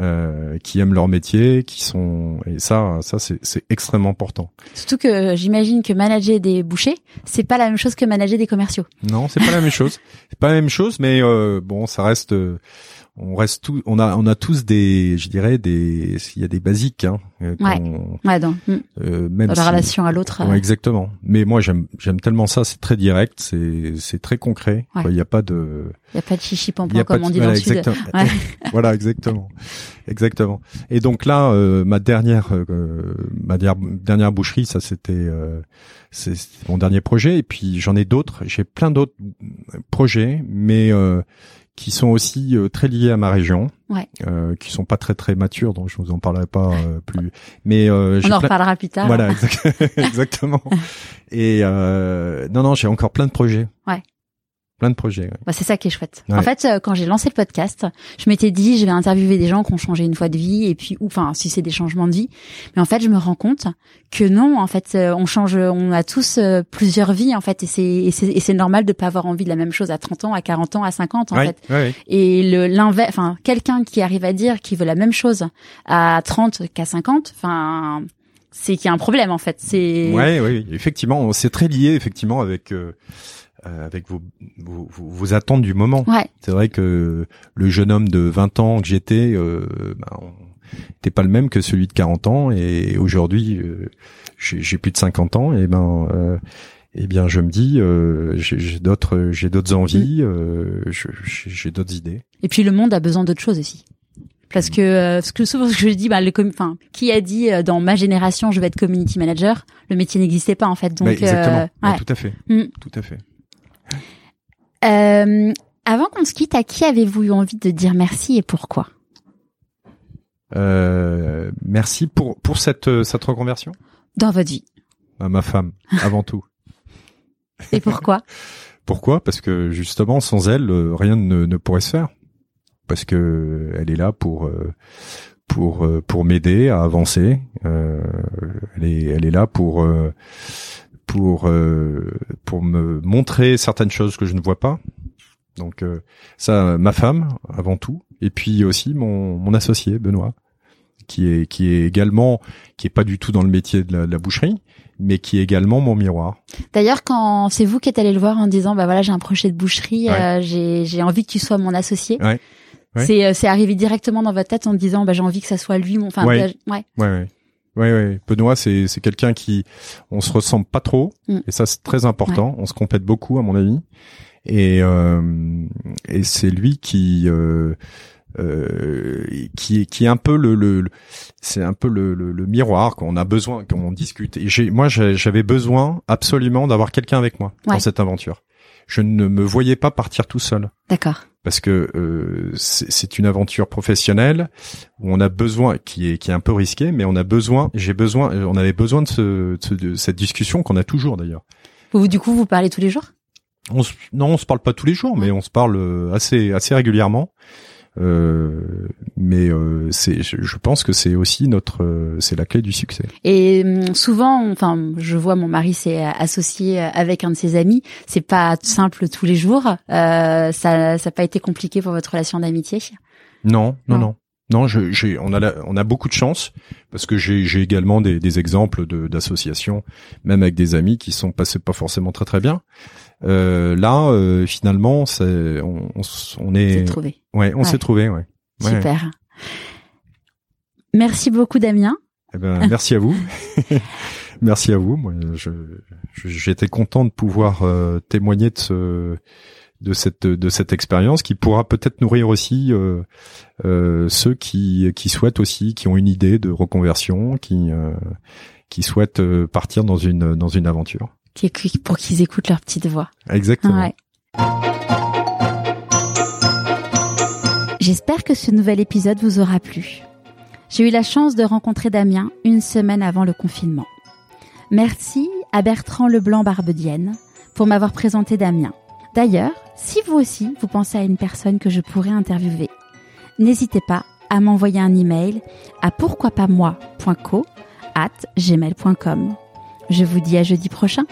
euh, qui aiment leur métier, qui sont et ça, ça c'est c'est extrêmement important. Surtout que euh, j'imagine que manager des bouchers, c'est pas la même chose que manager des commerciaux. Non, c'est pas la même chose. C'est pas la même chose, mais euh, bon, ça reste. On reste tout, on a, on a tous des, je dirais des, il y a des basiques, hein, euh, Ouais. Ouais, dans, hmm, euh, même dans la si- relation à l'autre. Ouais, euh, exactement. Mais moi, j'aime, j'aime tellement ça. C'est très direct, c'est, c'est très concret. Ouais. Il n'y a pas de, Il y a pas de chichi pompon comme de- on dit voilà, dans le sud. exactement. Ouais. voilà, exactement, exactement. Et donc là, euh, ma dernière, euh, ma dernière, dernière boucherie, ça c'était, euh, c'est c'est mon dernier projet. Et puis j'en ai d'autres. J'ai plein d'autres projets, mais euh, qui sont aussi euh, très liés à ma région, Ouais. euh, qui sont pas très très matures, donc je vous en parlerai pas euh, plus. Mais euh, On en reparlera plus tard. voilà, exact- exactement. Et euh, non, non, j'ai encore plein de projets. Ouais. Plein de projets. ouais. Bah, c'est ça qui est chouette. Ouais. En fait, euh, quand j'ai lancé le podcast, je m'étais dit, je vais interviewer des gens qui ont changé une fois de vie, et puis, ou enfin, si c'est des changements de vie. Mais en fait, je me rends compte que non, en fait, euh, on change, on a tous euh, plusieurs vies, en fait, et c'est, et c'est, normal de pas avoir envie de la même chose à 30 ans, à 40 ans, à 50, en Ouais, fait. ouais, ouais. Et le l'inverse, enfin, quelqu'un qui arrive à dire qu'il veut la même chose à 30 qu'à 50, enfin, c'est qu'il y a un problème, en fait. C'est, Ouais, oui, oui, effectivement, c'est très lié effectivement avec euh, euh, avec vos, vos, vos- attentes du moment. ouais, C'est vrai que le jeune homme de 20 ans que j'étais, euh, ben, on- n'était pas le même que celui de 40 ans, et aujourd'hui, euh, j'ai plus de 50 ans, et ben, euh, eh bien, je me dis, euh, j'ai d'autres, j'ai d'autres envies, euh, je- j'ai d'autres idées. Et puis le monde a besoin d'autre chose aussi. Parce que euh, ce que souvent ce que je dis, bah, le enfin, qui a dit euh, dans ma génération je vais être community manager, le métier n'existait pas en fait. Donc Bah, exactement, euh, Ouais, ouais. tout à fait, Mm. tout à fait. Euh, avant qu'on se quitte, à qui avez-vous eu envie de dire merci et pourquoi Euh, merci pour pour cette euh, cette reconversion? dans votre vie À ma femme, avant tout. Et pourquoi? Pourquoi? Parce que justement, sans elle, rien ne, ne pourrait se faire. Parce que elle est là pour pour pour m'aider à avancer. Euh, elle est elle est là pour pour euh, pour me montrer certaines choses que je ne vois pas. Donc euh, ça, ma femme avant tout, et puis aussi mon mon associé Benoît, qui est qui est également qui est pas du tout dans le métier de la, de la boucherie, mais qui est également mon miroir. D'ailleurs, quand c'est vous qui êtes allé le voir en disant bah voilà j'ai un projet de boucherie, Ouais. euh, j'ai j'ai envie que tu sois mon associé. Ouais. Ouais. C'est euh, c'est arrivé directement dans votre tête en disant bah j'ai envie que ça soit lui mon. Enfin Ouais. ouais. Ouais, ouais. Benoît, c'est c'est quelqu'un qui on se ressemble pas trop Mm. et ça c'est très important. On se complète beaucoup à mon avis et euh, et c'est lui qui euh, euh, qui est qui est un peu le, le, le- c'est un peu le, le, le miroir qu'on a besoin qu'on discute. Et j'ai moi j'avais besoin absolument d'avoir quelqu'un avec moi Ouais. dans cette aventure. Je ne me voyais pas partir tout seul D'accord. Parce que euh, c'est une aventure professionnelle où on a besoin qui est qui est un peu risquée mais on a besoin j'ai besoin on avait besoin de, ce, de ce- de cette discussion qu'on a toujours d'ailleurs. Vous du coup vous parlez tous les jours? On se, non on se parle pas tous les jours mais on se parle euh, assez assez régulièrement. euh, mais euh, c'est je, je pense que c'est aussi notre euh, c'est la clé du succès Et hum, souvent, enfin, je vois mon mari s'est associé avec un de ses amis. C'est pas simple tous les jours. Euh, ça, ça n'a pas été compliqué pour votre relation d'amitié? Non, Non. non, non. Non, je, j'ai, on a, la- on a beaucoup de chance parce que j'ai, j'ai également des, des exemples de, d'associations, même avec des amis qui sont passés pas forcément très très bien. Euh, là, euh, finalement, c'est, on, on, est, trouvé. ouais, on Ouais. s'est trouvé, ouais. Ouais. Super. Merci beaucoup, Damien. Eh ben, merci à vous. merci à vous. Moi, je, j'étais content de pouvoir euh, témoigner de ce, de cette, de cette expérience qui pourra peut-être nourrir aussi euh, euh, ceux qui, qui souhaitent aussi, qui ont une idée de reconversion, qui, euh, qui souhaitent partir dans une, dans une aventure. Qui- Pour qu'ils écoutent leur petite voix. Exactement. Ouais. J'espère que ce nouvel épisode vous aura plu. J'ai eu la chance de rencontrer Damien une semaine avant le confinement. Merci à Bertrand Leblanc Barbedienne pour m'avoir présenté Damien. D'ailleurs, si vous aussi vous pensez à une personne que je pourrais interviewer, n'hésitez pas à m'envoyer un email à pourquoipasmoi.co at gmail.com. Je vous dis à jeudi prochain.